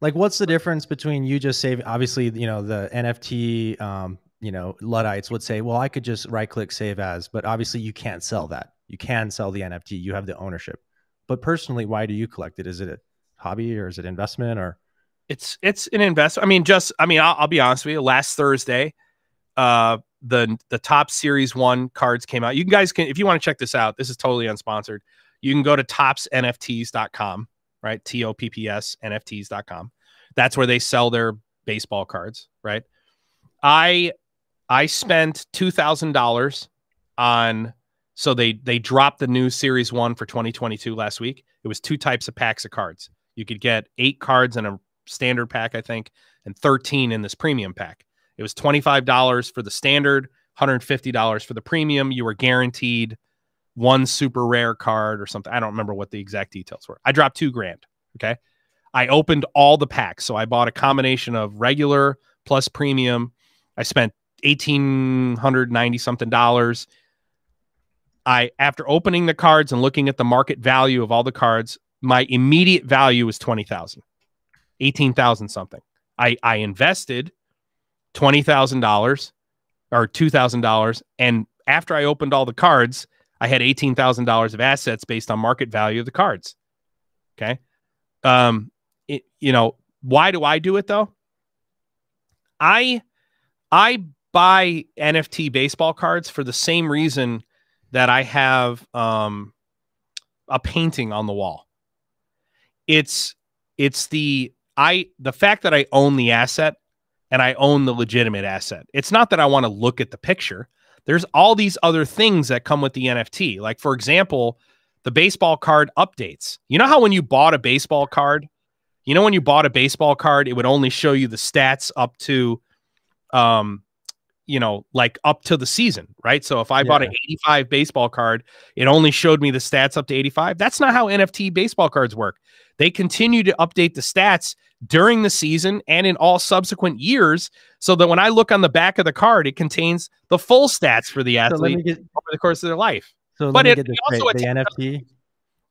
like what's the difference between you just save obviously you know the nft um you know luddites would say well i could just right click save as but obviously you can't sell that you can sell the nft you have the ownership but personally why do you collect it is it a hobby or is it investment or it's it's an investment. I mean, just I mean, I'll, I'll be honest with you. Last Thursday, uh, the the top Series One cards came out. You guys can, if you want to check this out, this is totally unsponsored. You can go to toppsnfts.com, right? T O P P S NFTs.com. That's where they sell their baseball cards, right? I I spent two thousand dollars on so they they dropped the new Series One for 2022 last week. It was two types of packs of cards. You could get eight cards in a standard pack, I think, and 13 in this premium pack. It was $25 for the standard, $150 for the premium. You were guaranteed one super rare card or something. I don't remember what the exact details were. I dropped two grand. Okay. I opened all the packs. So I bought a combination of regular plus premium. I spent 1,890 something dollars. I, after opening the cards and looking at the market value of all the cards, my immediate value was 20,000, 18,000 something. I, I invested $20,000 or $2,000. And after I opened all the cards, I had $18,000 of assets based on market value of the cards. Okay. Um, it, you know, why do I do it though? I, I buy NFT baseball cards for the same reason that I have, um, a painting on the wall. It's, it's the, I, the fact that I own the asset and I own the legitimate asset. It's not that I want to look at the picture. There's all these other things that come with the NFT. Like, for example, the baseball card updates. You know how when you bought a baseball card, you know when you bought a baseball card, it would only show you the stats up to um you know, like up to the season, right? So if I yeah. bought an 85 baseball card, it only showed me the stats up to 85. That's not how NFT baseball cards work. They continue to update the stats during the season and in all subsequent years so that when I look on the back of the card, it contains the full stats for the athlete so get, over the course of their life. So but it, also the NFT.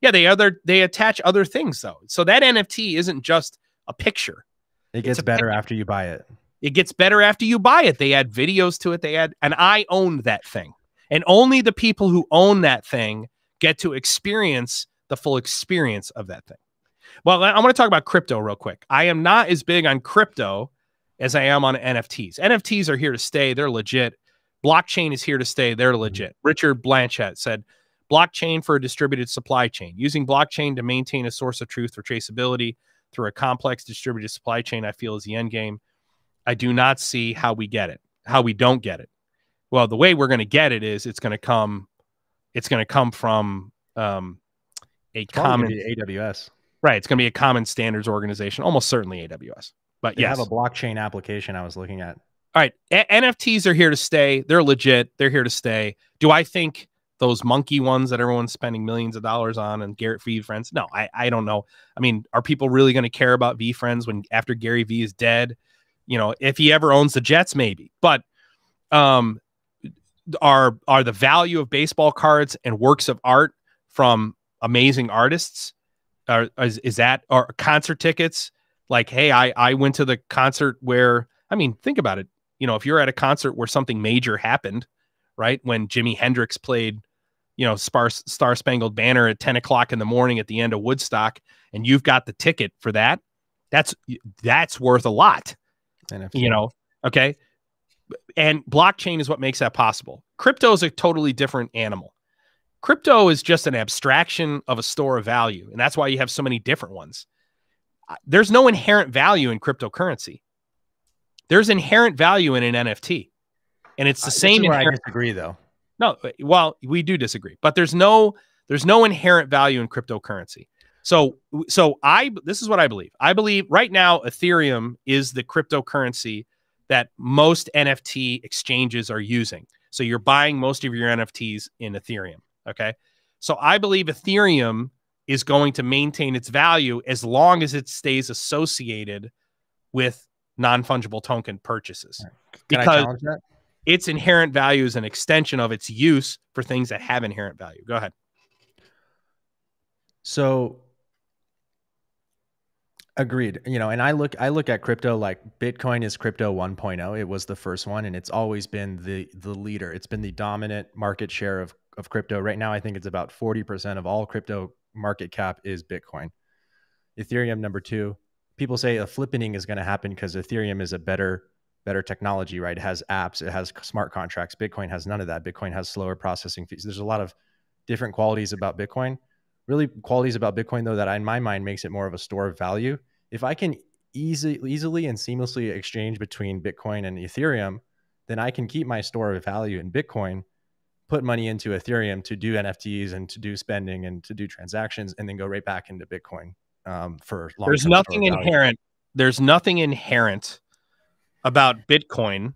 Yeah, they other they attach other things though. So that NFT isn't just a picture. It gets better picture. after you buy it. It gets better after you buy it. They add videos to it. They add, and I owned that thing. And only the people who own that thing get to experience the full experience of that thing. Well, I want to talk about crypto real quick. I am not as big on crypto as I am on NFTs. NFTs are here to stay. They're legit. Blockchain is here to stay. They're mm-hmm. legit. Richard Blanchett said, blockchain for a distributed supply chain. Using blockchain to maintain a source of truth for traceability through a complex distributed supply chain, I feel is the end game. I do not see how we get it, how we don't get it. Well, the way we're going to get it is it's going to come, it's going to come from um, a it's common AWS. Right. It's going to be a common standards organization, almost certainly AWS. But yes. have a blockchain application I was looking at. All right. A- NFTs are here to stay. They're legit. They're here to stay. Do I think those monkey ones that everyone's spending millions of dollars on and Garrett VeeFriends? No, I, I don't know. I mean, are people really going to care about VeeFriends when after Gary Vee is dead? You know, if he ever owns the Jets, maybe. But um, are are the value of baseball cards and works of art from amazing artists are, is, is that or concert tickets? Like, hey, I I went to the concert where I mean, think about it. You know, if you're at a concert where something major happened, right? When Jimi Hendrix played, you know, Sparse, Star Spangled Banner at 10 o'clock in the morning at the end of Woodstock, and you've got the ticket for that, that's that's worth a lot. NFT. You know, okay. And blockchain is what makes that possible. Crypto is a totally different animal. Crypto is just an abstraction of a store of value. And that's why you have so many different ones. Uh, there's no inherent value in cryptocurrency. There's inherent value in an NFT. And it's the uh, same. I disagree, though. No, well, we do disagree, but there's no there's no inherent value in cryptocurrency. So so I this is what I believe. I believe right now Ethereum is the cryptocurrency that most NFT exchanges are using. So you're buying most of your NFTs in Ethereum. Okay. So I believe Ethereum is going to maintain its value as long as it stays associated with non fungible token purchases. because its inherent value is an extension of its use for things that have inherent value. Go ahead. So agreed you know and i look i look at crypto like bitcoin is crypto 1.0 it was the first one and it's always been the the leader it's been the dominant market share of of crypto. Right now, I think it's about 40% of all crypto market cap is Bitcoin. Ethereum, number two. People say a flippening is going to happen because Ethereum is a better better technology, right? It has apps, it has smart contracts. Bitcoin has none of that. Bitcoin has slower processing fees. There's a lot of different qualities about Bitcoin. Really, qualities about Bitcoin though that in my mind makes it more of a store of value. If I can easily easily and seamlessly exchange between Bitcoin and Ethereum, then I can keep my store of value in Bitcoin put money into Ethereum to do NFTs and to do spending and to do transactions, and then go right back into Bitcoin um, for long. There's nothing inherent. There's nothing inherent about Bitcoin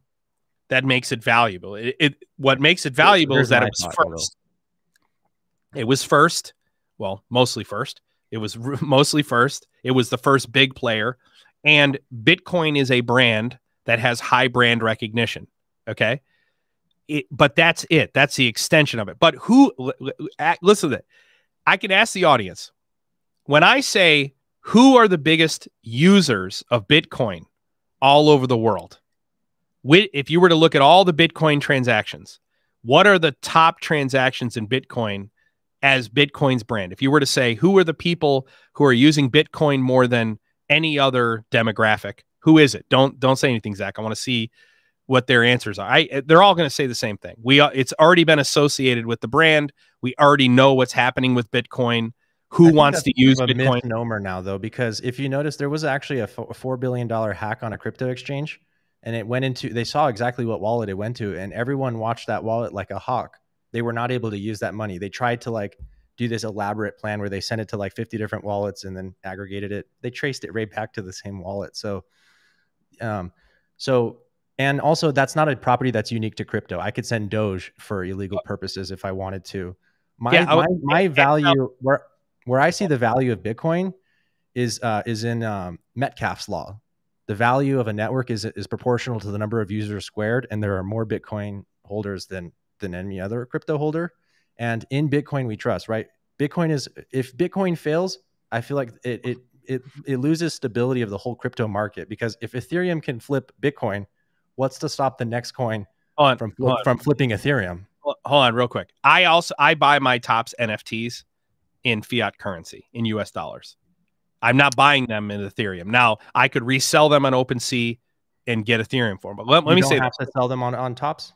that makes it valuable. It, it what makes it valuable is that it was first. It was first. Well, mostly first. It was mostly first. It was the first big player, and Bitcoin is a brand that has high brand recognition. Okay it, but that's it. That's the extension of it. But who, listen to that. I can ask the audience when I say who are the biggest users of Bitcoin all over the world? If you were to look at all the Bitcoin transactions, what are the top transactions in Bitcoin as Bitcoin's brand? If you were to say who are the people who are using Bitcoin more than any other demographic, who is it? Don't don't say anything, Zach. I want to see what their answers are. I they're all going to say the same thing. We it's already been associated with the brand. We already know what's happening with Bitcoin. Who wants to use a Bitcoin? misnomer now though, because if you notice, there was actually a four billion dollar hack on a crypto exchange, and it went into. They saw exactly what wallet it went to, and everyone watched that wallet like a hawk. They were not able to use that money. They tried to like do this elaborate plan where they sent it to like 50 different wallets and then aggregated it. They traced it right back to the same wallet. So, um, so and also that's not a property that's unique to crypto. I could send Doge for illegal purposes if I wanted to. My yeah, would, my, my value where where I see the value of Bitcoin is uh, is in um, Metcalfe's law. The value of a network is is proportional to the number of users squared, and there are more Bitcoin holders than than any other crypto holder. And in Bitcoin, we trust. Right? Bitcoin is if Bitcoin fails, I feel like it it it, it loses stability of the whole crypto market because if Ethereum can flip Bitcoin, what's to stop the next coin on, from from flipping Ethereum? Hold on, real quick. I also I buy my Topps NFTs in fiat currency in US dollars. I'm not buying them in Ethereum. Now I could resell them on OpenSea and get Ethereum for them. But let, let me say, have to sell them on on Topps.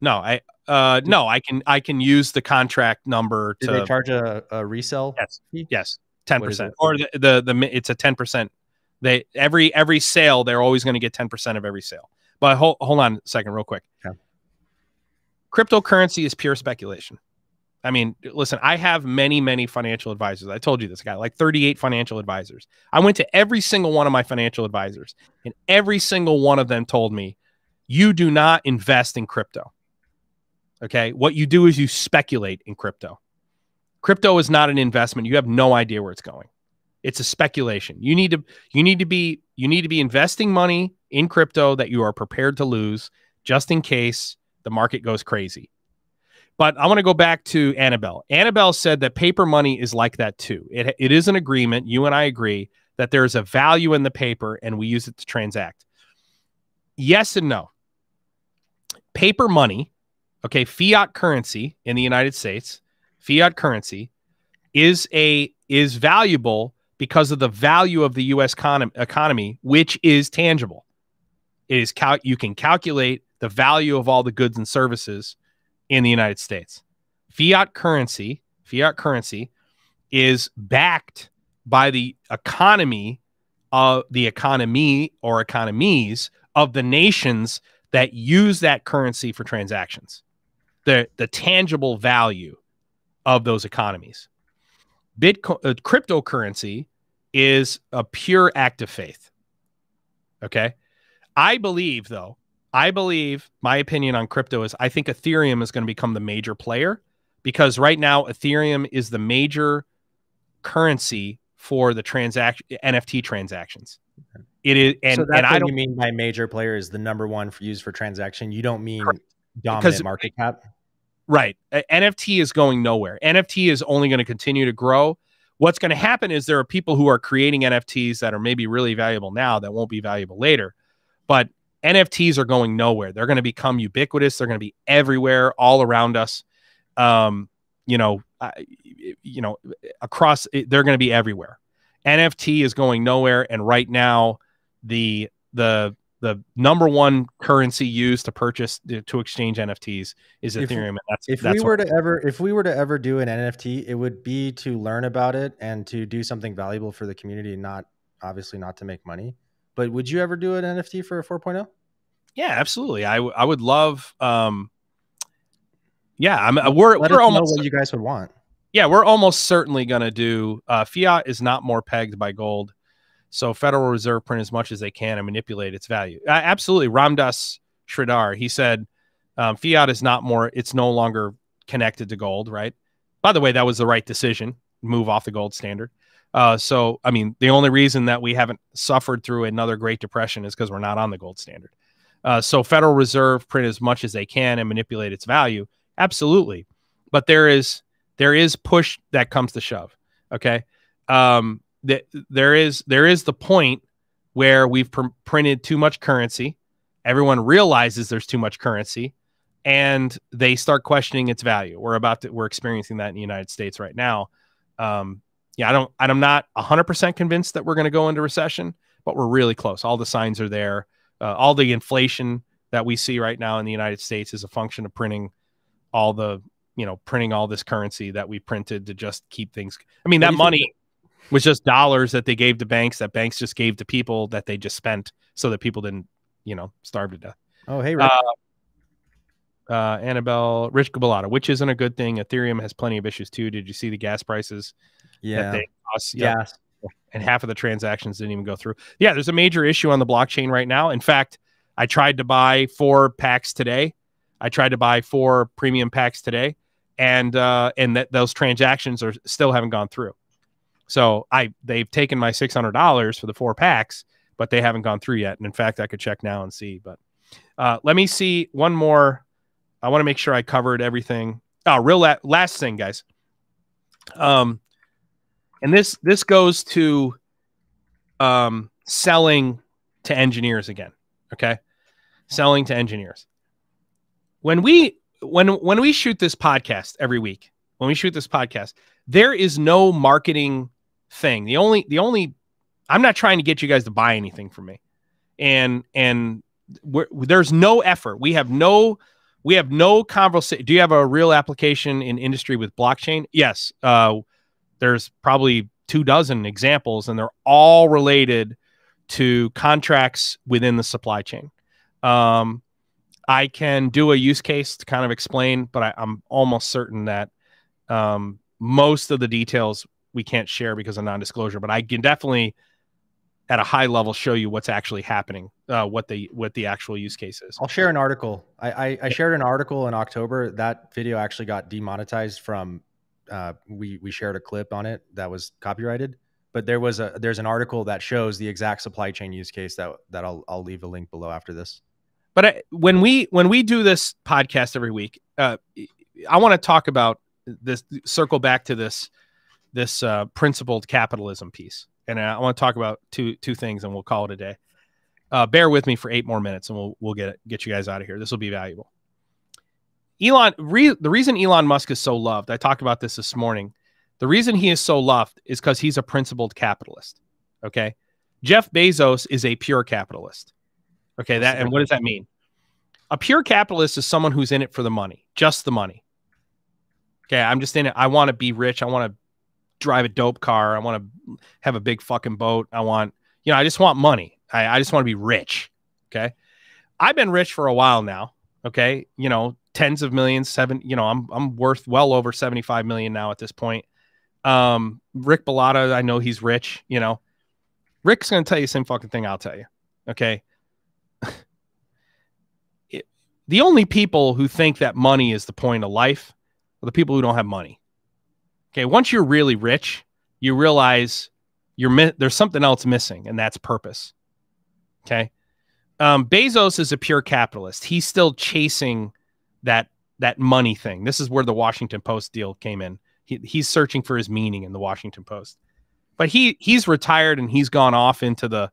No, I uh no, I can I can use the contract number to. they charge a, a resell? Yes, fee? yes, ten percent, or the, the the it's a ten percent. They every every sale they're always going to get ten percent of every sale. But hold hold on a second, real quick. Okay. Cryptocurrency is pure speculation. I mean, listen, I have many, many financial advisors. I told you this guy, like 38 financial advisors. I went to every single one of my financial advisors, and every single one of them told me, you do not invest in crypto. Okay. What you do is you speculate in crypto. Crypto is not an investment. You have no idea where it's going. It's a speculation. You need to you need to be you need to be investing money in crypto that you are prepared to lose just in case the market goes crazy. But I want to go back to Annabelle. Annabelle said that paper money is like that too. It, it is an agreement. You and I agree that there is a value in the paper and we use it to transact. Yes and no. Paper money, okay, fiat currency in the United States, fiat currency is a is valuable because of the value of the US economy, which is tangible. It is cal- you can calculate the value of all the goods and services in the United States. Fiat currency, fiat currency is backed by the economy of the economy or economies of the nations that use that currency for transactions. The the tangible value of those economies. Bitcoin uh, cryptocurrency is a pure act of faith. Okay? I believe though I believe my opinion on crypto is I think Ethereum is going to become the major player because right now Ethereum is the major currency for the transaction NFT transactions. It is, and, so and I don't mean by major player is the number one for used for transaction. You don't mean correct. dominant market cap, right? NFT is going nowhere. NFT is only going to continue to grow. What's going to happen is there are people who are creating NFTs that are maybe really valuable now that won't be valuable later, but NFTs are going nowhere. They're going to become ubiquitous. They're going to be everywhere, all around us. Um, you know, uh, you know, across. They're going to be everywhere. NFT is going nowhere, and right now, the the the number one currency used to purchase to exchange NFTs is if, Ethereum. that's if that's we were to ever if we were to ever do an NFT, it would be to learn about it and to do something valuable for the community, not obviously not to make money. But would you ever do an NFT for a 4.0? Yeah, absolutely. I, I would love. Um, yeah, I'm. We're Let we're almost what you guys would want. Yeah, we're almost certainly going to do. Uh, fiat is not more pegged by gold, so Federal Reserve print as much as they can and manipulate its value. Uh, absolutely, Ramdas Sridhar. He said um, fiat is not more. It's no longer connected to gold. Right. By the way, that was the right decision. Move off the gold standard. Uh, so, I mean, the only reason that we haven't suffered through another Great Depression is because we're not on the gold standard. Uh, so, Federal Reserve print as much as they can and manipulate its value, absolutely. But there is there is push that comes to shove. Okay, um, that there is there is the point where we've pr- printed too much currency. Everyone realizes there's too much currency, and they start questioning its value. We're about to we're experiencing that in the United States right now. Um, yeah, I don't I'm not 100% convinced that we're going to go into recession, but we're really close. All the signs are there. Uh, all the inflation that we see right now in the United States is a function of printing all the, you know, printing all this currency that we printed to just keep things. I mean, that money was just dollars that they gave to banks that banks just gave to people that they just spent so that people didn't, you know, starve to death. Oh, hey, Rick. Uh, uh, Annabelle Rich Gabalata, which isn't a good thing. Ethereum has plenty of issues too. Did you see the gas prices? Yeah. They cost, gas. And half of the transactions didn't even go through. Yeah, there's a major issue on the blockchain right now. In fact, I tried to buy four packs today. I tried to buy four premium packs today, and uh, and that those transactions are still haven't gone through. So I they've taken my six hundred dollars for the four packs, but they haven't gone through yet. And in fact, I could check now and see. But uh, let me see one more. I want to make sure I covered everything. Oh, real la- last thing, guys. Um, and this this goes to um selling to engineers again. Okay, selling to engineers. When we when when we shoot this podcast every week, when we shoot this podcast, there is no marketing thing. The only the only I'm not trying to get you guys to buy anything from me. And and there's no effort. We have no we have no conversation. Do you have a real application in industry with blockchain? Yes. Uh, there's probably two dozen examples, and they're all related to contracts within the supply chain. Um, I can do a use case to kind of explain, but I, am almost certain that um, most of the details we can't share because of non-disclosure. But I can definitely at a high level show you what's actually happening, uh, what the what the actual use case is. I'll share an article. I, I, I shared an article in October. That video actually got demonetized from. Uh, we we shared a clip on it that was copyrighted, but there was a there's an article that shows the exact supply chain use case that that I'll I'll leave a link below after this. But I, when we when we do this podcast every week, uh, I want to talk about this. Circle back to this this uh, principled capitalism piece and I want to talk about two two things, and we'll call it a day. Uh, bear with me for eight more minutes, and we'll we'll get get you guys out of here. This will be valuable. Elon, re, the reason Elon Musk is so loved, I talked about this this morning. The reason he is so loved is because he's a principled capitalist. Okay, Jeff Bezos is a pure capitalist. Okay, that and what does that mean? A pure capitalist is someone who's in it for the money, just the money. Okay, I'm just in it. I want to be rich. I want to drive a dope car. I want to have a big fucking boat. I want, you know, I just want money. I, I just want to be rich. Okay. I've been rich for a while now. Okay. You know, tens of millions, seven, you know, I'm, I'm worth well over 75 million now at this point. Um, Rick Bullotta, I know he's rich, you know, Rick's going to tell you the same fucking thing I'll tell you. Okay. it, the only people who think that money is the point of life are the people who don't have money. Okay, once you're really rich, you realize you're there's something else missing, and that's purpose. Okay, um, Bezos is a pure capitalist. He's still chasing that that money thing. This is where the Washington Post deal came in. He, he's searching for his meaning in the Washington Post, but he he's retired and he's gone off into the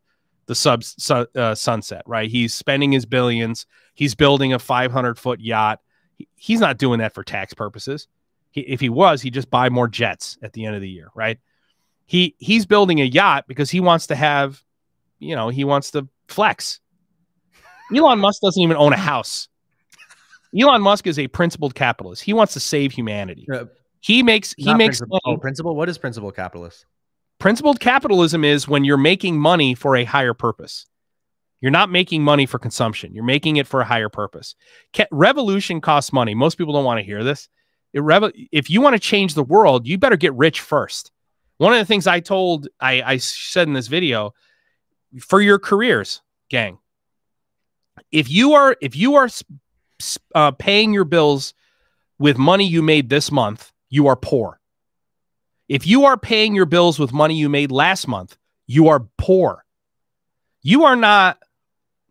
the sub su, uh, sunset. Right, he's spending his billions. He's building a 500 foot yacht. He, he's not doing that for tax purposes. He, if he was, he'd just buy more jets at the end of the year, right? He he's building a yacht because he wants to have, you know, he wants to flex. Elon Musk doesn't even own a house. Elon Musk is a principled capitalist. He wants to save humanity. Uh, he makes he makes principle. Oh, principle. What is principled capitalist? Principled capitalism is when you're making money for a higher purpose. You're not making money for consumption. You're making it for a higher purpose. Revolution costs money. Most people don't want to hear this if you want to change the world, you better get rich first. One of the things I told, I, I said in this video, for your careers, gang, if you are if you are uh, paying your bills with money you made this month, you are poor. If you are paying your bills with money you made last month, you are poor. You are not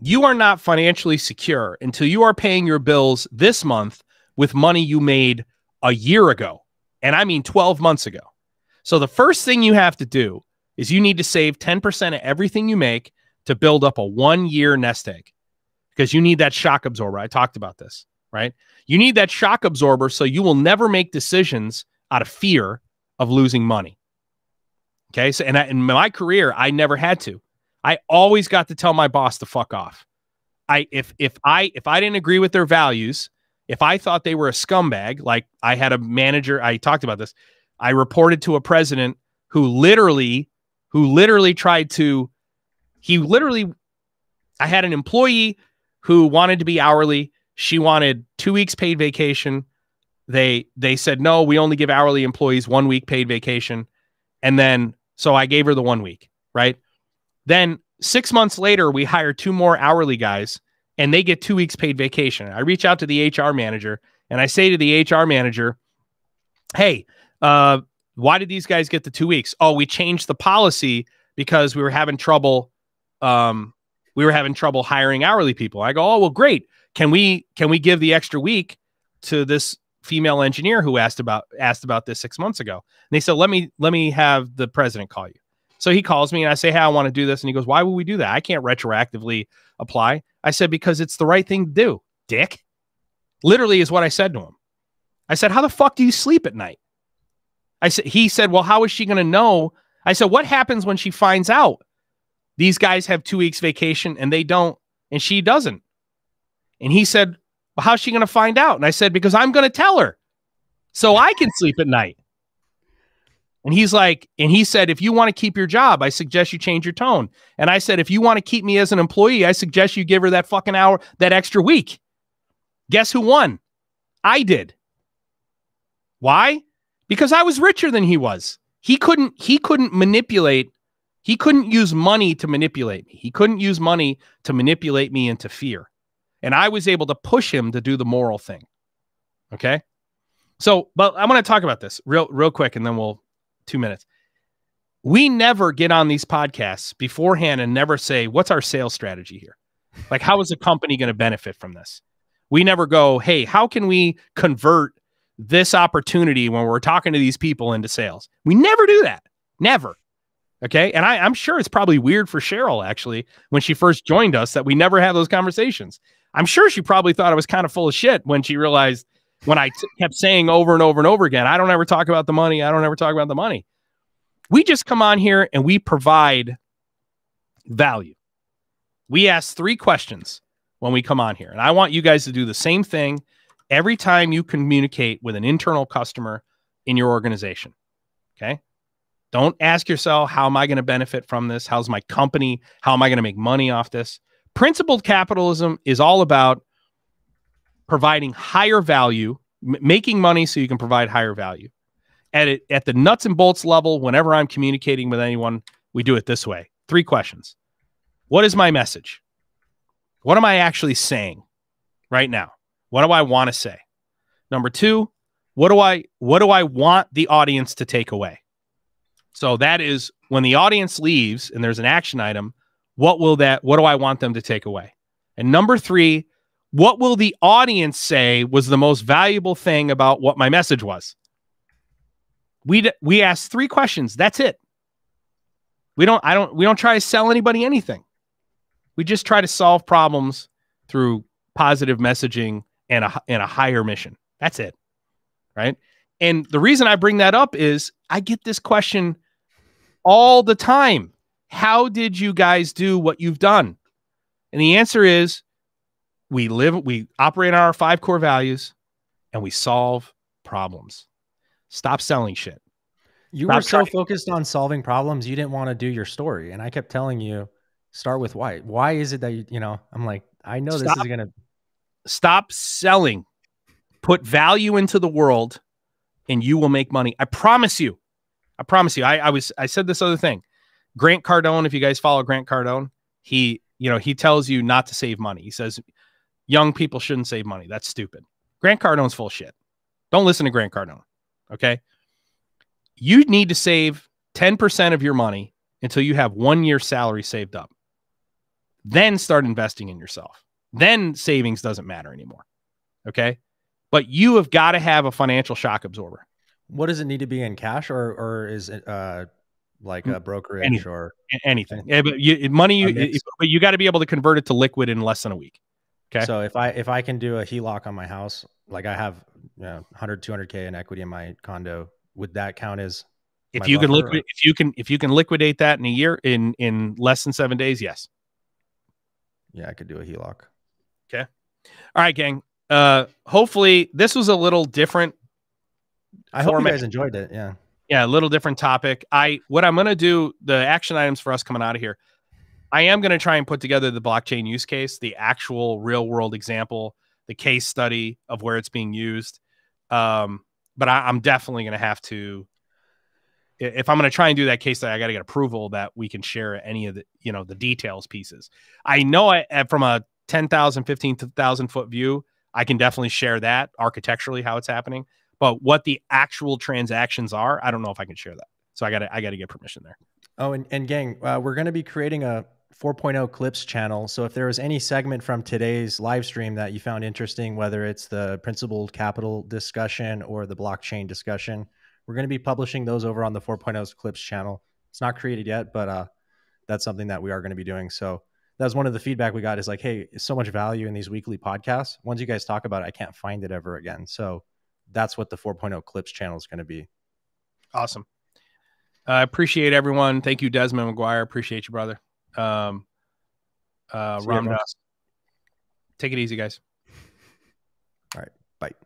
you are not financially secure until you are paying your bills this month with money you made a year ago. And I mean 12 months ago. So the first thing you have to do is you need to save 10% of everything you make to build up a one year nest egg because you need that shock absorber. I talked about this. right? You need that shock absorber so you will never make decisions out of fear of losing money. Okay. So, and I, in my career, I never had to. I always got to tell my boss to fuck off. I if if I if I didn't agree with their values, if I thought they were a scumbag, like I had a manager, I talked about this. I reported to a president who literally who literally tried to he literally I had an employee who wanted to be hourly. She wanted 2 weeks paid vacation. They they said no, we only give hourly employees 1 week paid vacation. And then so I gave her the 1 week, right? Then six months later, we hired two more hourly guys and they get two weeks paid vacation. I reach out to the HR manager and I say to the HR manager, Hey, uh, why did these guys get the two weeks? Oh, we changed the policy because we were having trouble. Um, we were having trouble hiring hourly people. I go, oh well, great. Can we can we give the extra week to this female engineer who asked about asked about this six months ago? And they said, let me let me have the president call you. So he calls me and I say, Hey, I want to do this. And he goes, Why would we do that? I can't retroactively apply. I said, Because it's the right thing to do, dick. Literally is what I said to him. I said, How the fuck do you sleep at night? I said, He said, Well, how is she going to know? I said, What happens when she finds out these guys have two weeks vacation and they don't, and she doesn't? And he said, Well, how's she going to find out? And I said, Because I'm going to tell her so I can sleep at night. And he's like, and he said, if you want to keep your job, I suggest you change your tone. And I said, if you want to keep me as an employee, I suggest you give her that fucking hour, that extra week. Guess who won? I did. Why? Because I was richer than he was. He couldn't, he couldn't manipulate, he couldn't use money to manipulate me. He couldn't use money to manipulate me into fear. And I was able to push him to do the moral thing. Okay. So, but I want to talk about this real, real quick, and then we'll two minutes. We never get on these podcasts beforehand and never say, what's our sales strategy here? Like, how is the company going to benefit from this? We never go, hey, how can we convert this opportunity when we're talking to these people into sales? We never do that. Never. Okay. And I, am sure it's probably weird for Cheryl actually when she first joined us that we never have those conversations. I'm sure she probably thought I was kind of full of shit when she realized when I kept saying over and over and over again, I don't ever talk about the money. I don't ever talk about the money. We just come on here and we provide value. We ask three questions when we come on here. And I want you guys to do the same thing every time you communicate with an internal customer in your organization. Okay. Don't ask yourself, how am I going to benefit from this? How's my company? How am I going to make money off this? Principled capitalism is all about providing higher value, making money so you can provide higher value. At it at the nuts and bolts level, whenever I'm communicating with anyone, we do it this way. Three questions. What is my message? What am I actually saying right now? What do I want to say? Number 2, what do I what do I want the audience to take away? So that is when the audience leaves and there's an action item, what will that what do I want them to take away? And number 3, what will the audience say was the most valuable thing about what my message was? We we asked three questions. That's it. We don't I don't we don't try to sell anybody anything. We just try to solve problems through positive messaging and a and a higher mission. That's it. Right? And the reason I bring that up is I get this question all the time. How did you guys do what you've done? And the answer is we live we operate on our five core values and we solve problems. Stop selling shit. You stop were so focused on solving problems you didn't want to do your story and i kept telling you start with why. Why is it that you you know i'm like i know stop, this is gonna stop selling. Put value into the world and you will make money. I promise you. I promise you. I, I was i said this other thing. Grant cardone if you guys follow grant cardone he you know he tells you not to save money. He says young people shouldn't save money. That's stupid. Grant Cardone's full shit. Don't listen to Grant Cardone. Okay. You need to save 10% of your money until you have one year salary saved up. Then start investing in yourself. Then savings doesn't matter anymore. Okay. But you have got to have a financial shock absorber. What does it need to be in cash or, or is it, uh, like a brokerage anything, or anything. Yeah, but you, money, you, but you got to be able to convert it to liquid in less than a week. Okay. So if I if I can do a HELOC on my house, like I have you know, 100 200k in equity in my condo, would that count as If you can buffer, liquid, if you can, if you can liquidate that in a year in in less than seven days, yes. yeah, I could do a HELOC. Okay. All right, gang. Uh, hopefully this was a little different. I hope you guys enjoyed it. Yeah. Yeah, a little different topic. I what I'm gonna do the action items for us coming out of here. I am gonna try and put together the blockchain use case, the actual real world example, the case study of where it's being used. Um, but I, I'm definitely gonna have to. If I'm going to try and do that case study, I got to get approval that we can share any of the, you know, the details pieces. I know I, uh, from a 10,000, 15,000 foot view, I can definitely share that architecturally how it's happening. But what the actual transactions are, I don't know if I can share that. So I got to I got to get permission there. Oh, and, and gang, uh, we're going to be creating a 4.0 clips channel. So if there was any segment from today's live stream that you found interesting, whether it's the principled capital discussion or the blockchain discussion, we're going to be publishing those over on the 4.0 clips channel. It's not created yet, but uh, that's something that we are going to be doing. So that was one of the feedback we got is like, hey, so much value in these weekly podcasts. Once you guys talk about it, I can't find it ever again. So that's what the 4.0 clips channel is going to be. Awesome. I appreciate everyone. Thank you, Desmond McGuire. Appreciate you, brother. Um, uh. Ramdas. Take it easy, guys. All right. Bye.